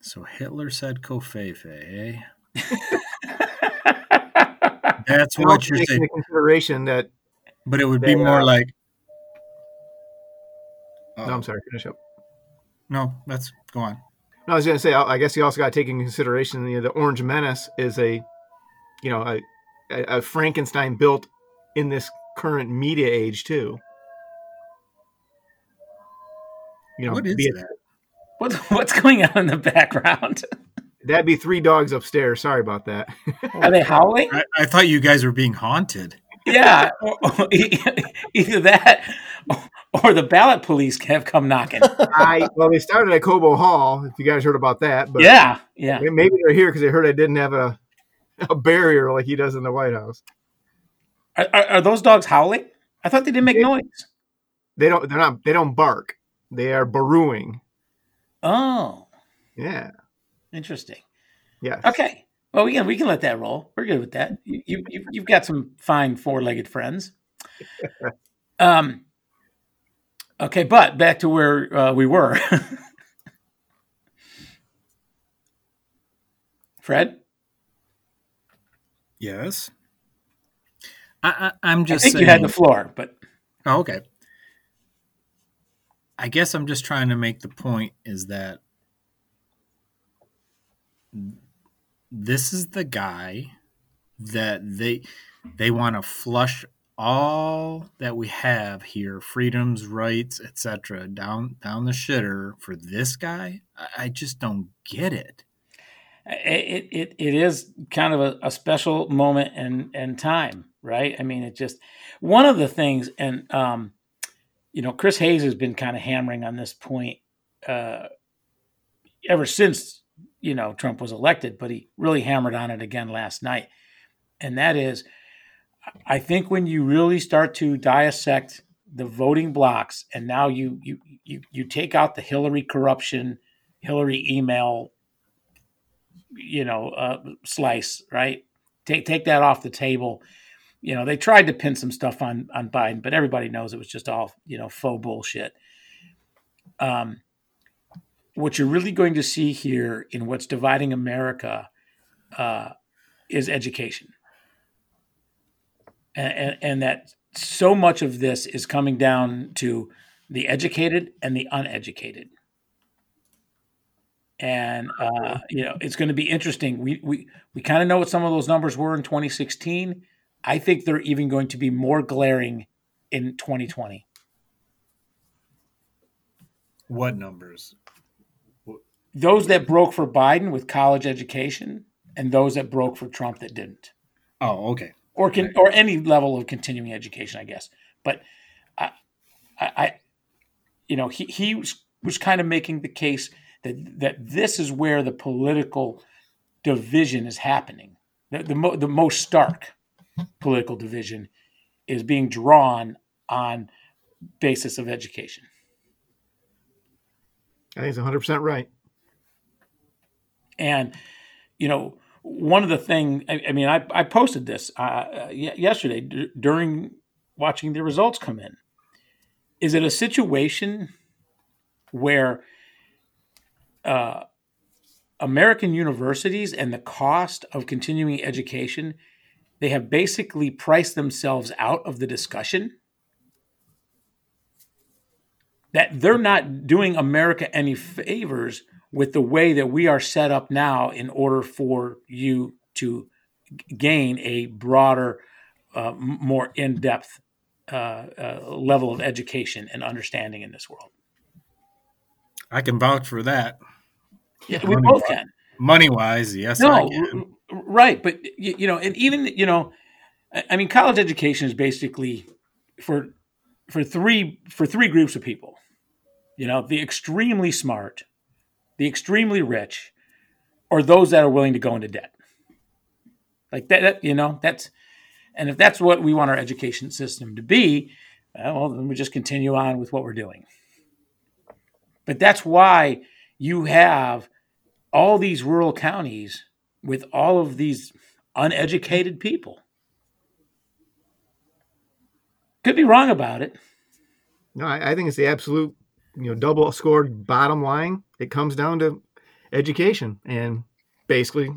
So Hitler said covfefe, eh? That's what you're saying. Consideration that, but it would be more uh, like uh, no, I'm sorry. Finish up. No, let's go on. No, I was going to say. I guess you also got to take into consideration you know, the Orange Menace is a, you know, a, a Frankenstein built in this current media age too. You know, what is that? What's what's going on in the background? That'd be three dogs upstairs. Sorry about that. Are they howling? I, I thought you guys were being haunted. Yeah, either that or the ballot police have come knocking. I well, they started at Cobo Hall. If you guys heard about that, but yeah, yeah, maybe they're here because they heard I didn't have a a barrier like he does in the White House. Are, are, are those dogs howling? I thought they didn't make they, noise. They don't. They're not. They don't bark. They are burrowing. Oh, yeah, interesting. Yeah. Okay. Well, we can we can let that roll. We're good with that. You, you you've got some fine four legged friends. um. Okay, but back to where uh, we were. Fred. Yes. I, I am just. I think saying, you had the floor, but. Oh, okay. I guess I'm just trying to make the point is that this is the guy that they they want to flush all that we have here, freedoms, rights, etc., down down the shitter for this guy, I, I just don't get it. It, it, it is kind of a, a special moment and, and time, right? I mean, it just one of the things, and um, you know, Chris Hayes has been kind of hammering on this point uh, ever since you know Trump was elected, but he really hammered on it again last night, and that is, I think when you really start to dissect the voting blocks, and now you you you you take out the Hillary corruption, Hillary email, you know, uh, slice, right? Take take that off the table. You know, they tried to pin some stuff on on Biden, but everybody knows it was just all you know faux bullshit. Um, what you're really going to see here in what's dividing America uh, is education, and, and, and that so much of this is coming down to the educated and the uneducated and uh, you know it's going to be interesting. We we we kind of know what some of those numbers were in 2016. I think they're even going to be more glaring in 2020. What numbers? Those that broke for Biden with college education, and those that broke for Trump that didn't. Oh, okay. Or can or any level of continuing education, I guess. But I, I, I you know, he he was was kind of making the case that that this is where the political division is happening. The the, mo- the most stark political division is being drawn on basis of education. I think it's 100 percent right. And you know, one of the thing I, I mean, I, I posted this uh, yesterday d- during watching the results come in. Is it a situation where uh, American universities and the cost of continuing education, they have basically priced themselves out of the discussion. That they're not doing America any favors with the way that we are set up now in order for you to gain a broader, uh, more in depth uh, uh, level of education and understanding in this world. I can vouch for that. Yeah, we both can. Money wise, yes, no, right, but you, you, know, and even you know, I mean, college education is basically for for three for three groups of people. You know, the extremely smart, the extremely rich, or those that are willing to go into debt. Like that, that you know, that's and if that's what we want our education system to be, well, then we just continue on with what we're doing. But that's why you have all these rural counties with all of these uneducated people. Could be wrong about it. No, I, I think it's the absolute, you know, double scored bottom line. It comes down to education, and basically,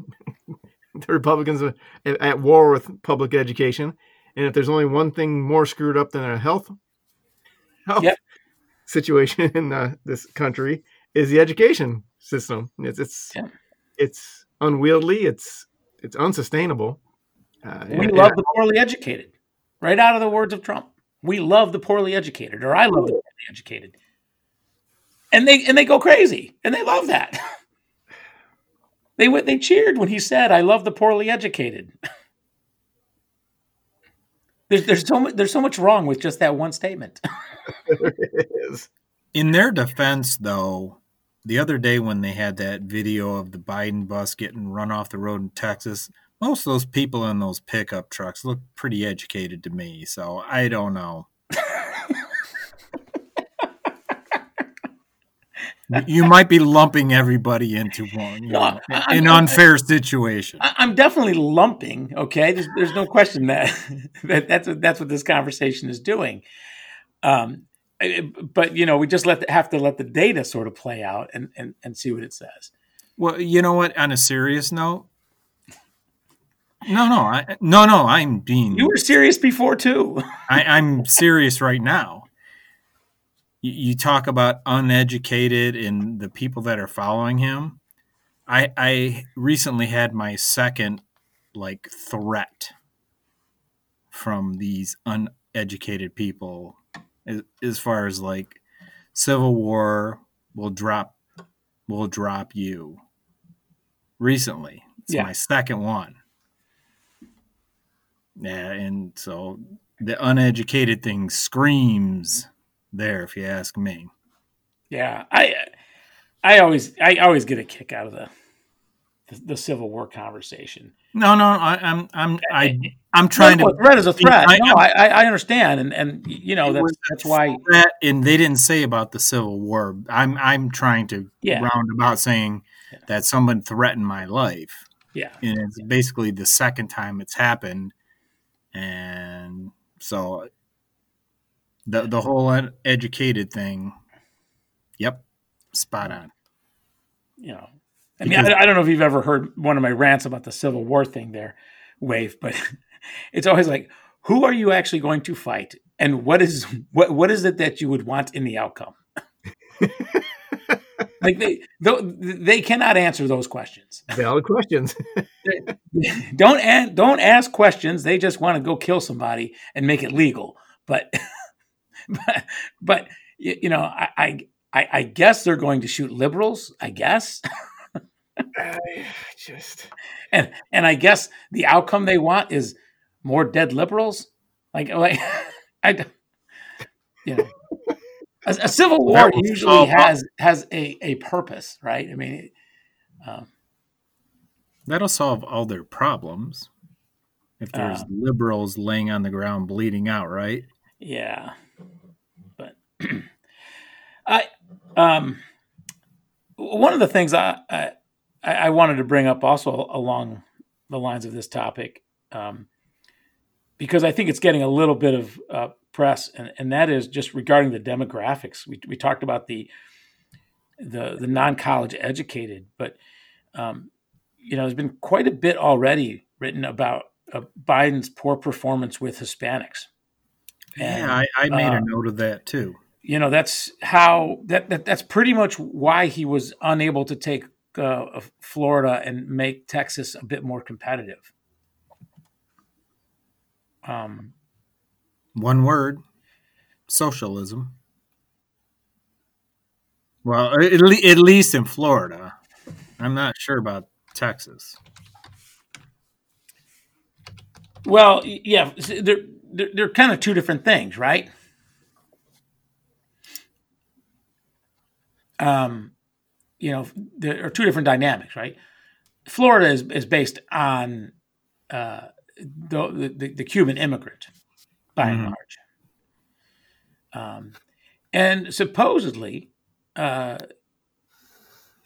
the Republicans are at war with public education. And if there's only one thing more screwed up than a health, health yep. situation in uh, this country, is the education system. It's it's yeah. it's unwieldy. It's it's unsustainable. Uh, we and, love and, the poorly educated. Right out of the words of Trump, we love the poorly educated, or I love the poorly educated, and they and they go crazy, and they love that. they went, they cheered when he said, "I love the poorly educated." there's there's so much there's so much wrong with just that one statement. there is. In their defense, though, the other day when they had that video of the Biden bus getting run off the road in Texas, most of those people in those pickup trucks look pretty educated to me. So I don't know. you might be lumping everybody into one, you know, no, an unfair situation. I'm definitely lumping. Okay, there's, there's no question that, that that's what, that's what this conversation is doing. Um, but you know, we just let the, have to let the data sort of play out and, and and see what it says. Well, you know what? On a serious note, no, no, I, no, no. I'm being. You were serious before too. I, I'm serious right now. You, you talk about uneducated and the people that are following him. I I recently had my second like threat from these uneducated people as, as far as like Civil War will drop will drop you recently. It's Yeah. my second one. Yeah, and so the uneducated thing screams there, if you ask me. Yeah, I I always I always get a kick out of the the, the Civil War conversation. No, no, I, I'm I'm I I'm trying no, to threat is a threat. I- No, I, I understand, and and you know that's that's why. and they didn't say about the Civil War. I'm I'm trying to Yeah. round about saying that someone threatened my life, Yeah, and it's basically the second time it's happened, and so the the whole uneducated thing. Yep, spot on. you know. I mean, I, I don't know if you've ever heard one of my rants about the Civil War thing there, Wave, but it's always like, who are you actually going to fight, and what is what what is it that you would want in the outcome? like they they cannot answer those questions. Valid questions. don't an- don't ask questions. They just want to go kill somebody and make it legal. But but, but you know, I, I I I guess they're going to shoot liberals. I guess. I just and and I guess the outcome they want is more dead liberals. Like like I, know, a, a civil war usually has has a a purpose, right? I mean, um, That'll solve all their problems. If there's Uh. liberals laying on the ground bleeding out, right? yeah, but I um one of the things I I, I wanted to bring up also along the lines of this topic. Um, because I think it's getting a little bit of uh, press, and, and that is just regarding the demographics. We, we talked about the the, the non college educated, but um, you know, there's been quite a bit already written about uh, Biden's poor performance with Hispanics. And, yeah, I, I made uh, a note of that too. you know, that's how that, that that's pretty much why he was unable to take uh, Florida and make Texas a bit more competitive. Um, One word: socialism. Well, at, le- at least in Florida, I'm not sure about Texas. Well, yeah, they're they're, they're kind of two different things, right? Um, you know, there are two different dynamics, right? Florida is is based on uh, the, the the Cuban immigrant, by and Mhm. large, um, and supposedly. Uh,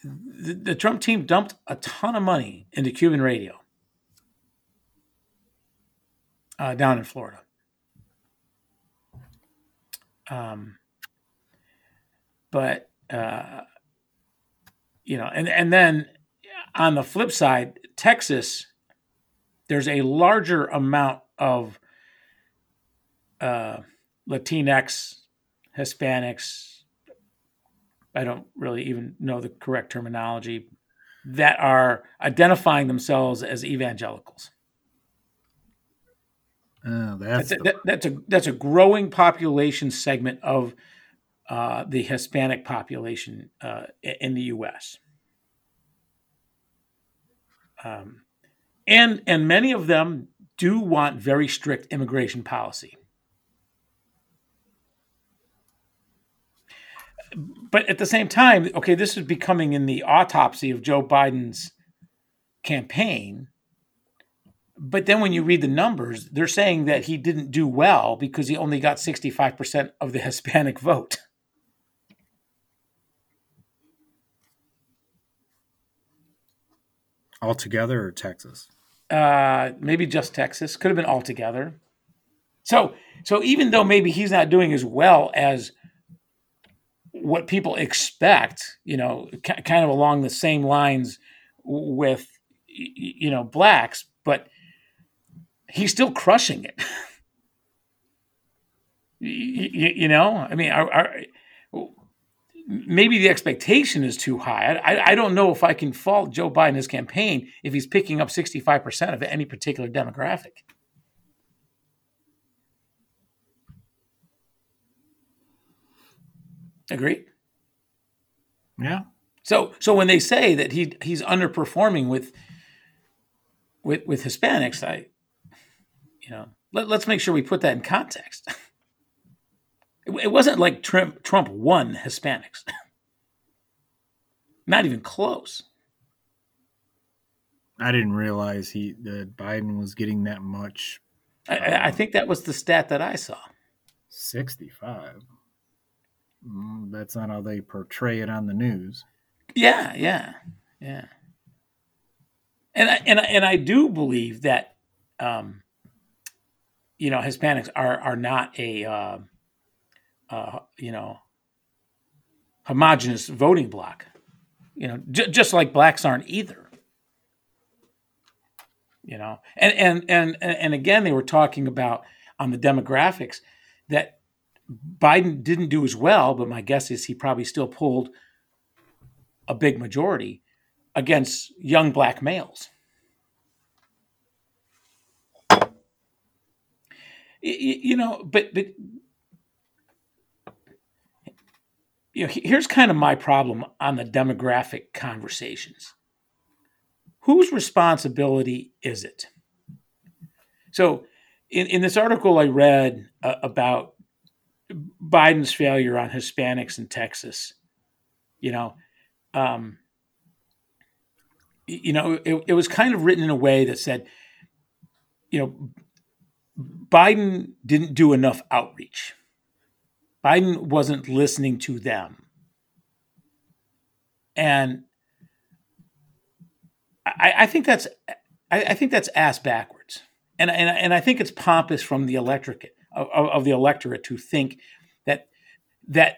the, the Trump team dumped a ton of money into Cuban radio uh, down in Florida. Um, but uh, you know, and and then on the flip side, Texas, there's a larger amount of uh, Latinx, Hispanics. I don't really even know the correct terminology that are identifying themselves as evangelicals. Oh, That's that's a, that, that's a that's a growing population segment of uh, the Hispanic population uh, in the U.S. Um, and and many of them do want very strict immigration policy. But at the same time, okay, this is becoming in the autopsy of Joe Biden's campaign. But then when you read the numbers, they're saying that he didn't do well because he only got 65% of the Hispanic vote. Altogether or Texas. Uh, maybe just Texas, could have been all together. So, so even though maybe he's not doing as well as what people expect, you know, ki- kind of along the same lines with you know blacks, but he's still crushing it. you, you know, I mean, are, are, maybe the expectation is too high. I, I, don't know if I can fault Joe Biden's campaign if he's picking up 65% of any particular demographic. Agree? Yeah. So so when they say that he he's underperforming with with with Hispanics, I you know, let, let's make sure we put that in context. It, wasn't like Trump Trump won Hispanics. Not even close. I didn't realize he that Biden was getting that much. I, I think that was the stat that I saw. Sixty-five. Mm, that's not how they portray it on the news. Yeah, yeah, yeah. And I, and I, and I do believe that, um, you know, Hispanics are are not a, uh, uh, you know, homogenous voting block. You know, j- just like blacks aren't either. You know, and and and and again, they were talking about on the demographics that Biden didn't do as well, but my guess is he probably still pulled a big majority against young black males. You, know, but but you know, here's kind of my problem on the demographic conversations. Whose responsibility is it? So, in, in this article I read uh, about Biden's failure on Hispanics in Texas, you know, um, you know, it, it was kind of written in a way that said, you know, Biden didn't do enough outreach. Biden wasn't listening to them. And I, I think that's I, I, think that's ass backwards. And, and, and I think it's pompous from the electorate of, of the electorate to think that that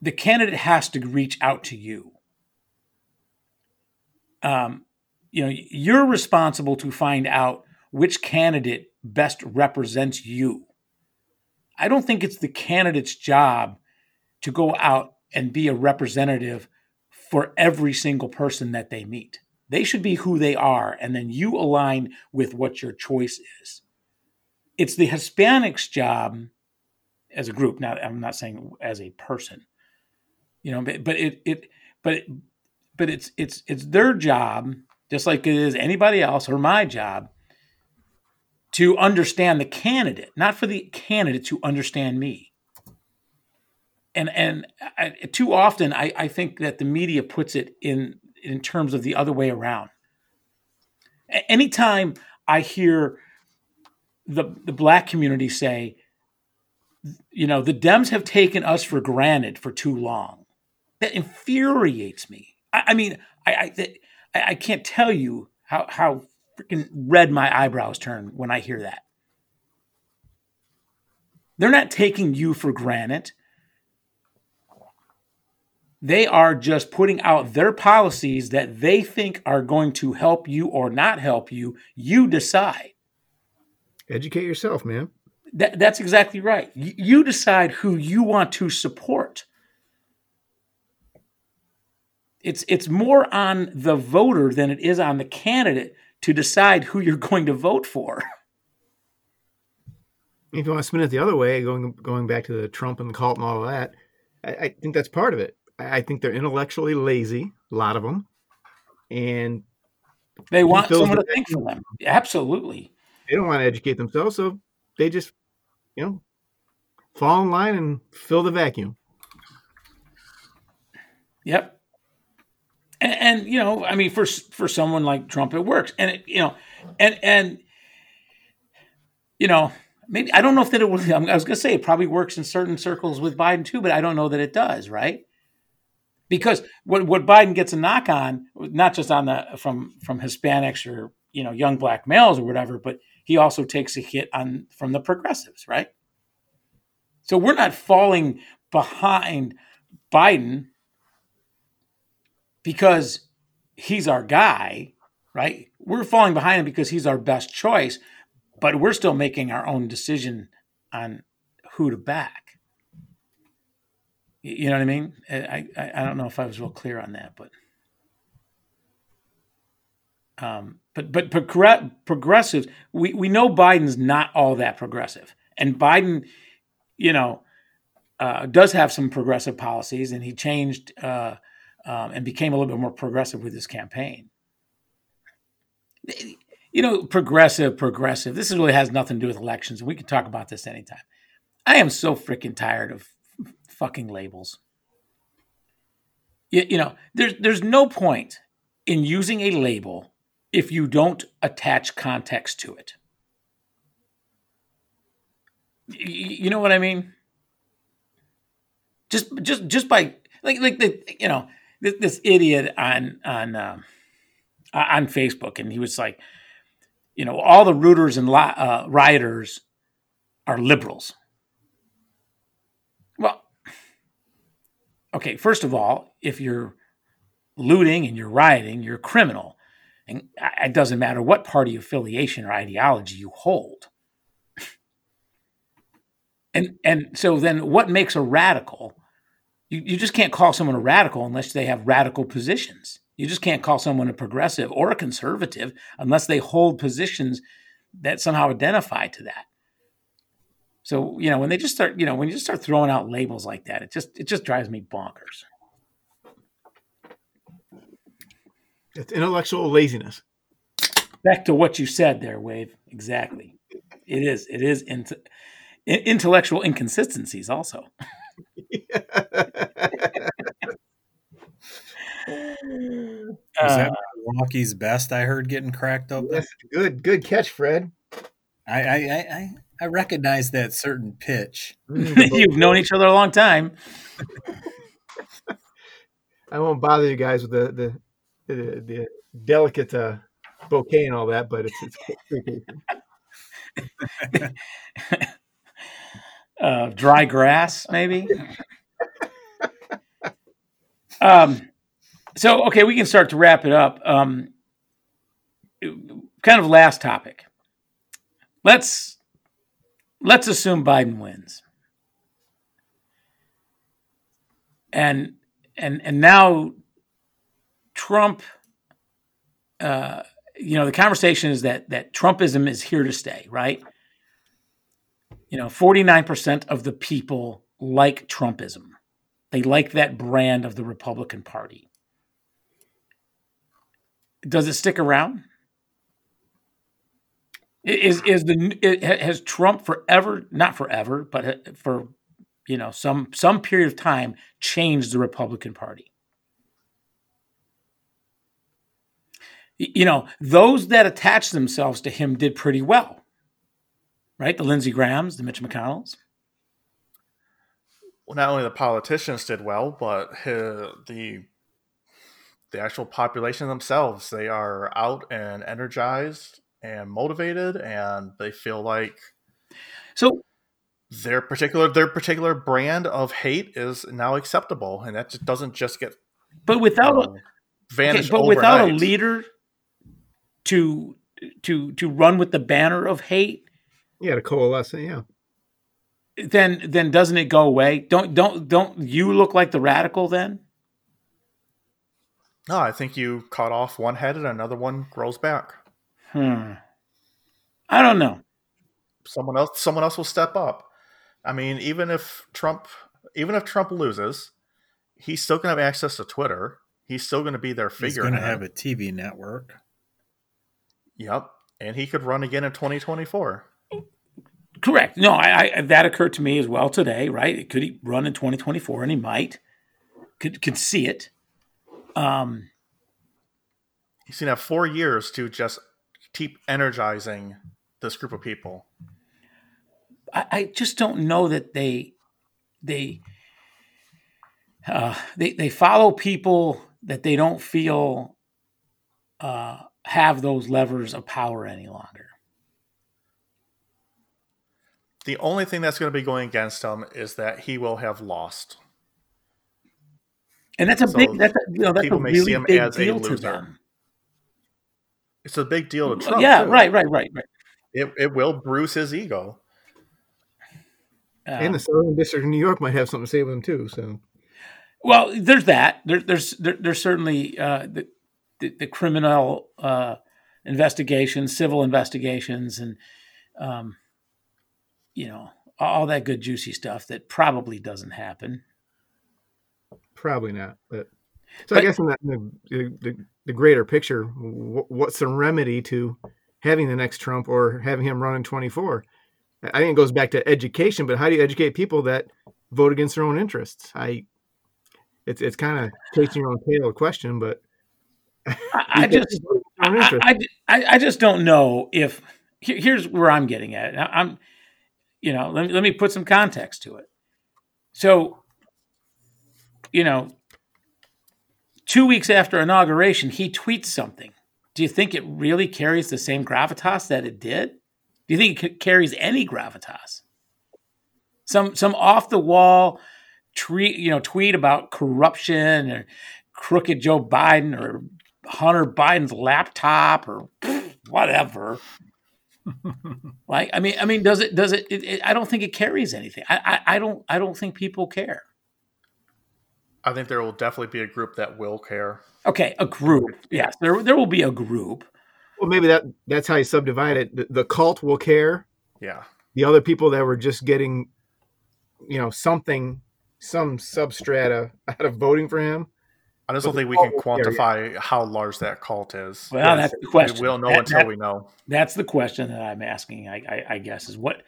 the candidate has to reach out to you um, you know, you're responsible to find out which candidate best represents you. I don't think it's the candidate's job to go out and be a representative for every single person that they meet. They should be who they are, and then you align with what your choice is. It's the Hispanics' job as a group. Now, I'm not saying as a person, you know, but, but it it but but it's it's it's their job, just like it is anybody else or my job, to understand the candidate, not for the candidate to understand me. And and I, too often, I, I think that the media puts it in in terms of the other way around. Anytime I hear the the black community say, you know, the Dems have taken us for granted for too long, that infuriates me I, I mean, I, I I can't tell you how how freaking red my eyebrows turn when I hear that. They're not taking you for granted. They are just putting out their policies that they think are going to help you or not help you. You decide. Educate yourself, man. That, that's exactly right. You decide who you want to support. It's it's more on the voter than it is on the candidate to decide who you're going to vote for. If you want to spin it the other way, going going back to the Trump and the cult and all of that, I, I think that's part of it. I, I think they're intellectually lazy, a lot of them, and they want someone to think for them. Absolutely, they don't want to educate themselves, so they just, you know, fall in line and fill the vacuum. Yep and, and, you know, I mean, for for someone like Trump, it works, and it, you know, and and you know, maybe I don't know if that it was. I was going to say it probably works in certain circles with Biden too, but I don't know that it does, right? Because what what Biden gets a knock on, not just on the from from Hispanics or you know young black males or whatever, but he also takes a hit on from the progressives, right? So we're not falling behind Biden because he's our guy, right? We're falling behind him because he's our best choice, but we're still making our own decision on who to back. You know what I mean? I, I, I don't know if I was real clear on that, but um, but but progressives, we, we know Biden's not all that progressive, and Biden, you know, uh, does have some progressive policies, and he changed uh, um, and became a little bit more progressive with his campaign. You know, progressive, progressive. This really has nothing to do with elections. And we can talk about this anytime. I am so freaking tired of fucking labels. You, you know, there's there's no point in using a label if you don't attach context to it. You know what I mean? Just just just by like like the you know this, this idiot on on um, on Facebook, and he was like, you know, all the rooters and uh, rioters are liberals. Well, okay, first of all, if you're looting and you're rioting, you're a criminal. And it doesn't matter what party affiliation or ideology you hold. and and so then what makes a radical? You, you just can't call someone a radical unless they have radical positions. You just can't call someone a progressive or a conservative unless they hold positions that somehow identify to that. So, you know, when they just start, you know, when you just start throwing out labels like that, it just it just drives me bonkers. It's intellectual laziness. Back to what you said there, Wave. Exactly. It is. It is into, intellectual inconsistencies also. Was that Milwaukee's best I heard getting cracked open? Yes, good, good catch, Fred. I I I, I recognize that certain pitch. You've known each other a long time. I won't bother you guys with the the the, the delicate uh, bouquet and all that, but it's, it's uh, dry grass, maybe. um, so okay, we can start to wrap it up. Um, kind of last topic. Let's let's assume Biden wins, and and and now Trump, uh, you know, the conversation is that that Trumpism is here to stay, right? You know, 49% of the people like Trumpism. They like that brand of the Republican Party. Does it stick around? Is is the has Trump forever not forever but uh, for you know some some period of time changed the Republican Party? you know, those that attached themselves to him did pretty well, right? The Lindsey Grahams, the Mitch McConnells. Well, not only the politicians did well, but his, the the actual population themselves they are out and energized and motivated, and they feel like so their particular their particular brand of hate is now acceptable, and that just doesn't just get but without um, vanish okay, but overnight. without a leader to to to run with the banner of hate yeah to coalesce yeah. Then then doesn't it go away? Don't don't don't you look like the radical then? No i think you cut off one head and another one grows back. Hmm. I don't know. Someone else someone else will step up. I mean even if trump even if trump loses he's still going to have access to twitter. He's still going to be their figure he's going to have a tv network. Yep, and he could run again in 2024. Correct. No, I, I, that occurred to me as well today. Right? It could he run in 2024? And he might. Could could see it. Um, he's gonna have four years to just keep energizing this group of people. I, I just don't know that they they uh, they they follow people that they don't feel uh, have those levers of power any longer. The only thing that's going to be going against him is that he will have lost. And that's a so big that's a, you know that's a really big deal to them. It's a big deal to Trump. Yeah, too. right, right, right, right. It it will bruise his ego. Uh, and the Southern District of New York might have something to say with him too. So, well, there's that. There, there's there, there's certainly uh, the, the, the criminal uh, investigations, civil investigations, and um, you know, all that good juicy stuff that probably doesn't happen. Probably not. But so But- I guess in, that, in the, the the greater picture, what's the remedy to having the next Trump or having him run in 24? I think it goes back to education, but how do you educate people that vote against their own interests? I it's it's kind of chasing your own tail question, but I, just Vote against their own I. I, I- I just don't know if here's where I'm getting at. I- I'm, you know, let me, let me put some context to it. So, you know, two weeks after inauguration, he tweets something. Do you think it really carries the same gravitas that it did? Do you think it carries any gravitas? Some some off the wall tweet, you know, tweet about corruption or crooked Joe Biden or Hunter Biden's laptop or whatever. Like, I mean, I mean, does it? Does it? it, it I don't think it carries anything. I, I, I don't. I don't think people care. I think there will definitely be a group that will care. Okay, a group. Yes, there there will be a group. Well, maybe that that's how you subdivide it. The, the cult will care. Yeah. The other people that were just getting, you know, something, some substrata out of voting for him. I just don't think we can cult will quantify how large that cult is. Well, Yes. that's the question. We will know That- until that- we know. That's the question that I'm asking. I, I, I guess is what.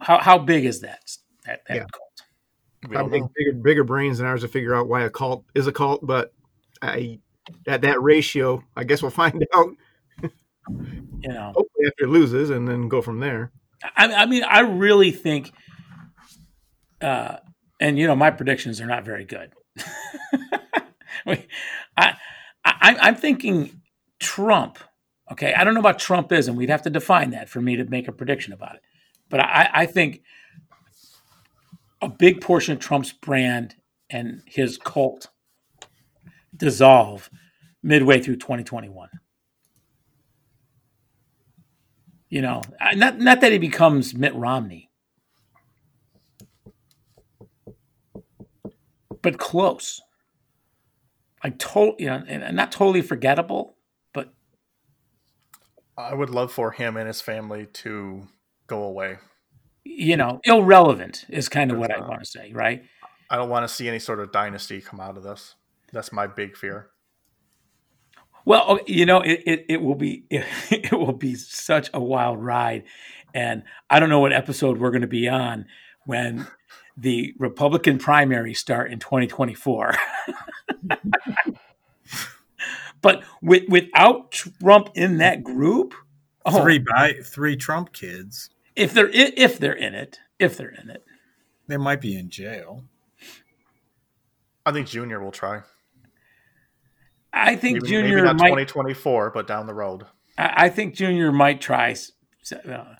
How how big is that that, that Yeah. cult? We I think bigger bigger brains than ours to figure out why a cult is a cult, but I at that ratio, I guess we'll find out You know, hopefully after it loses and then go from there. I, I mean, I really think, uh, and you know, my predictions are not very good. I, I, I'm thinking Trump. Okay, I don't know about Trumpism. We'd have to define that for me to make a prediction about it. But I, I think a big portion of Trump's brand and his cult dissolve midway through 2021. You know, not not that he becomes Mitt Romney, but close. Like to, you know, and not totally forgettable, but I would love for him and his family to go away. you know, irrelevant is kind of what I want to say, right? I don't want to see any sort of dynasty come out of this. That's my big fear. Well, oh, you know, it, it, it will be it, will be such a wild ride, and I don't know what episode we're going to be on when the Republican primary start in 2024. but with, without Trump in that group, oh, Three by three Trump kids. if they're if they're in it, if they're in it, They might be in jail. I think Junior will try. I think Maybe, Junior maybe not might. 2024, but down the road. I I think Junior might try. s- s- Uh,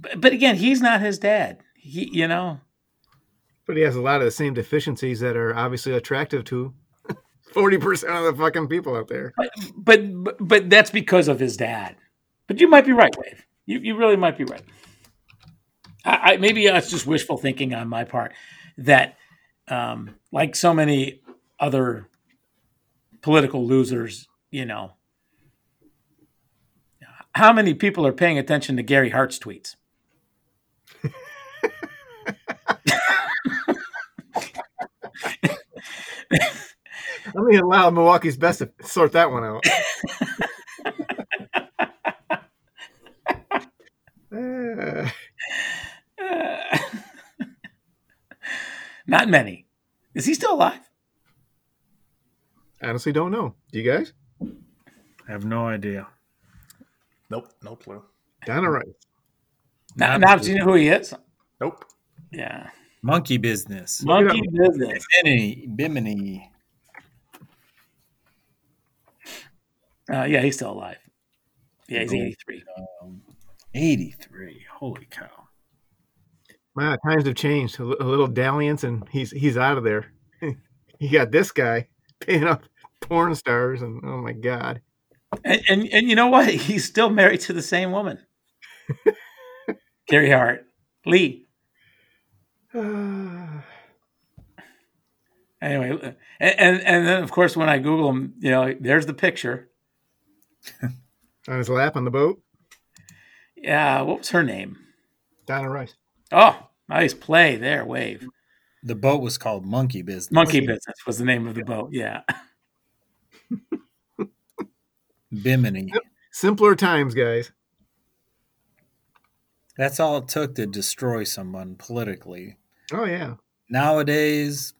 but, but again, he's not his dad. He, you know, But he has a lot of the same deficiencies that are obviously attractive to forty percent of the fucking people out there. but, but but but that's because of his dad. But you might be right, Dave. You you really might be right. I, I maybe it's just wishful thinking on my part. That, um, like so many other political losers, you know, how many people are paying attention to Gary Hart's tweets? Let me allow Milwaukee's best to sort that one out. Uh, Not many. Is he still alive? honestly, don't know. Do you guys? I have no idea. Nope, no clue. Donna Rice. Now, now do you know who he is? Nope. Yeah. Monkey business. Monkey business. Bimini. Bimini. Uh, yeah, he's still alive. Yeah, he's 83. Um, 83. Holy cow. Wow, times have changed. A a little dalliance, and he's he's out of there. you got this guy paying up porn stars, and oh my god, And, and and you know what? He's still married to the same woman. Gary Hart. Lee. On Anyway, and, and and then of course when I Google him, you know, there's the picture. On his lap on the boat. Yeah, what was her name? Donna Rice. Oh, nice play there, Wave. The boat was called Monkey Business. Monkey Business was the name of the boat. Yeah. Bimini. Simpler times, guys. That's all it took to destroy someone politically. Oh yeah. Nowadays,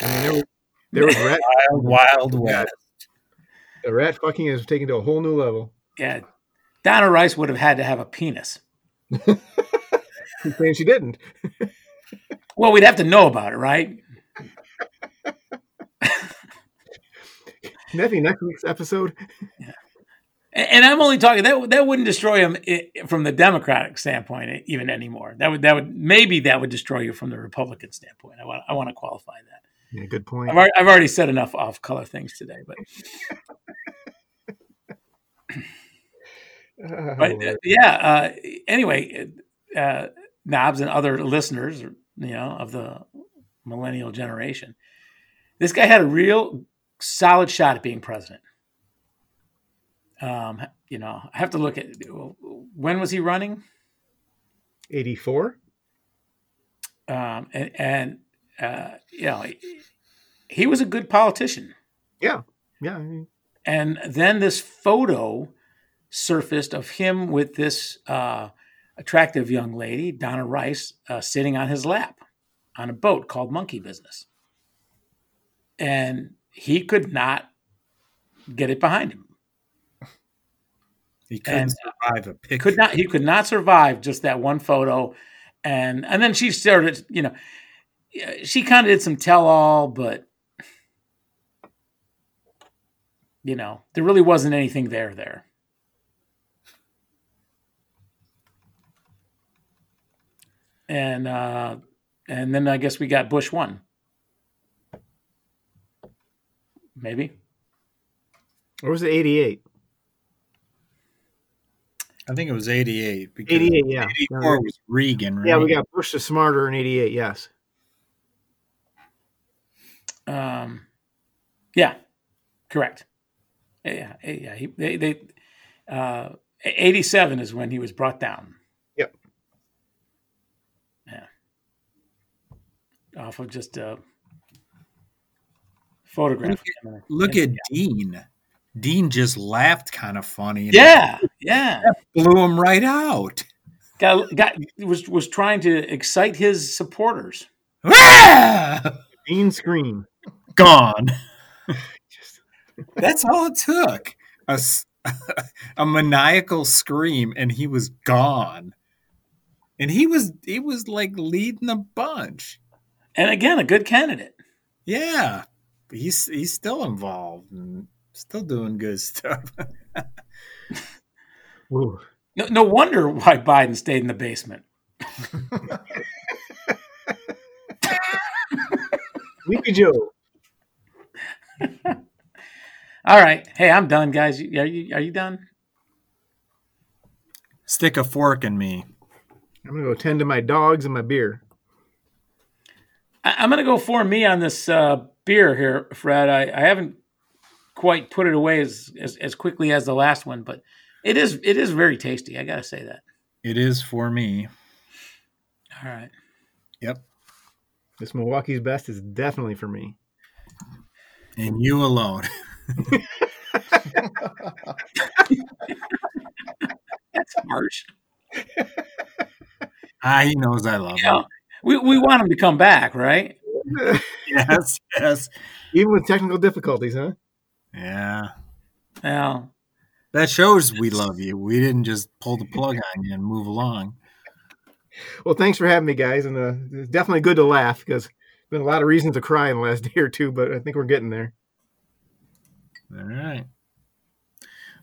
I mean, there, was- there was rat. wild, wild west. The rat fucking is taken to a whole new level. Yeah. Donna Rice would have had to have a penis. She's saying she didn't. Well, we'd have to know about it, right? Can next week's episode? And, and I'm only talking that that wouldn't destroy him from the Democratic standpoint e- even anymore. That would that would maybe that would destroy you from the Republican standpoint. I want I want to qualify that. Yeah, good point. I've already, I've already said enough off color things today, but Oh, but uh, yeah. Uh, anyway, uh, knobs and other listeners, you know, of the millennial generation, this guy had a real solid shot at being president. Um, you know, I have to look at when was he running, 84? um, and, and uh, you know, he, he was a good politician. Yeah. Yeah. I mean, And then this photo surfaced of him with this uh, attractive young lady, Donna Rice, uh, sitting on his lap on a boat called Monkey Business. And he could not get it behind him. He couldn't And- survive a picture. Could not he could not survive just that one photo. And and then she started, you know, she kind of did some tell all, but you know, there really wasn't anything there there. And uh and then I guess we got Bush one. Maybe. or was it 88? I think it was 88. Because 88, yeah. 84 was Reagan, right? Yeah, we got Bush the Smarter in 88, yes. Um, yeah, correct. Yeah, yeah. He, they, they, uh, eighty-seven is when he was brought down. Yep. Yeah. Off of just a photograph. Look at Dean. Dean just laughed kind of funny. and Yeah, yeah. Blew him right out. Got, got was was trying to excite his supporters. Ah! Dean Scream. Gone. That's all it took. A, a maniacal scream and he was gone. And he was he was like leading the bunch. And again, a good candidate. Yeah. He's he's still involved and still doing good stuff. No, no wonder why Biden stayed in the basement. Sleepy Joe. All right. Hey, I'm done, guys. Are you are you done? Stick a fork in me. I'm going to go tend to my dogs and my beer. I, I'm going to go for me on this uh, beer here, Fred. I, I haven't quite put it away as, as as quickly as the last one, but it is it is very tasty. I got to say that. It is for me. All right. Yep. This Milwaukee's best is definitely for me. And you alone. That's harsh. Ah, he knows I love Yeah. him. We we want him to come back, right? Yes, yes. Even with technical difficulties, huh? Yeah. Well, That shows we love you. We didn't just pull the plug on you and move along. Well, thanks for having me, guys. And uh, it's definitely good to laugh because been a lot of reasons to cry in the last day or two, but I think we're getting there. All right.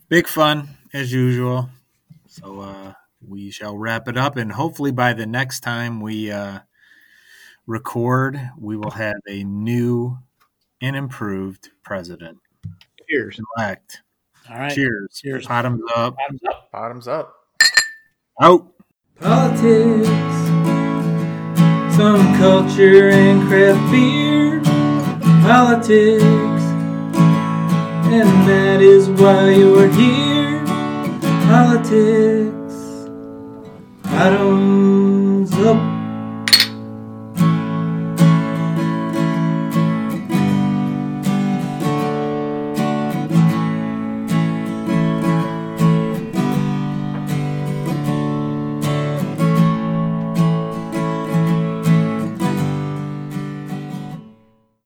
Big fun as usual. So uh we shall wrap it up and hopefully by the next time we uh record, we will have a new and improved president Cheers. elect. all right. Cheers. Cheers. Bottoms up. Bottoms up. Bottoms up. Out. Politics, some culture and craft beer. Politics, and that is why you're here. Politics. Bottoms up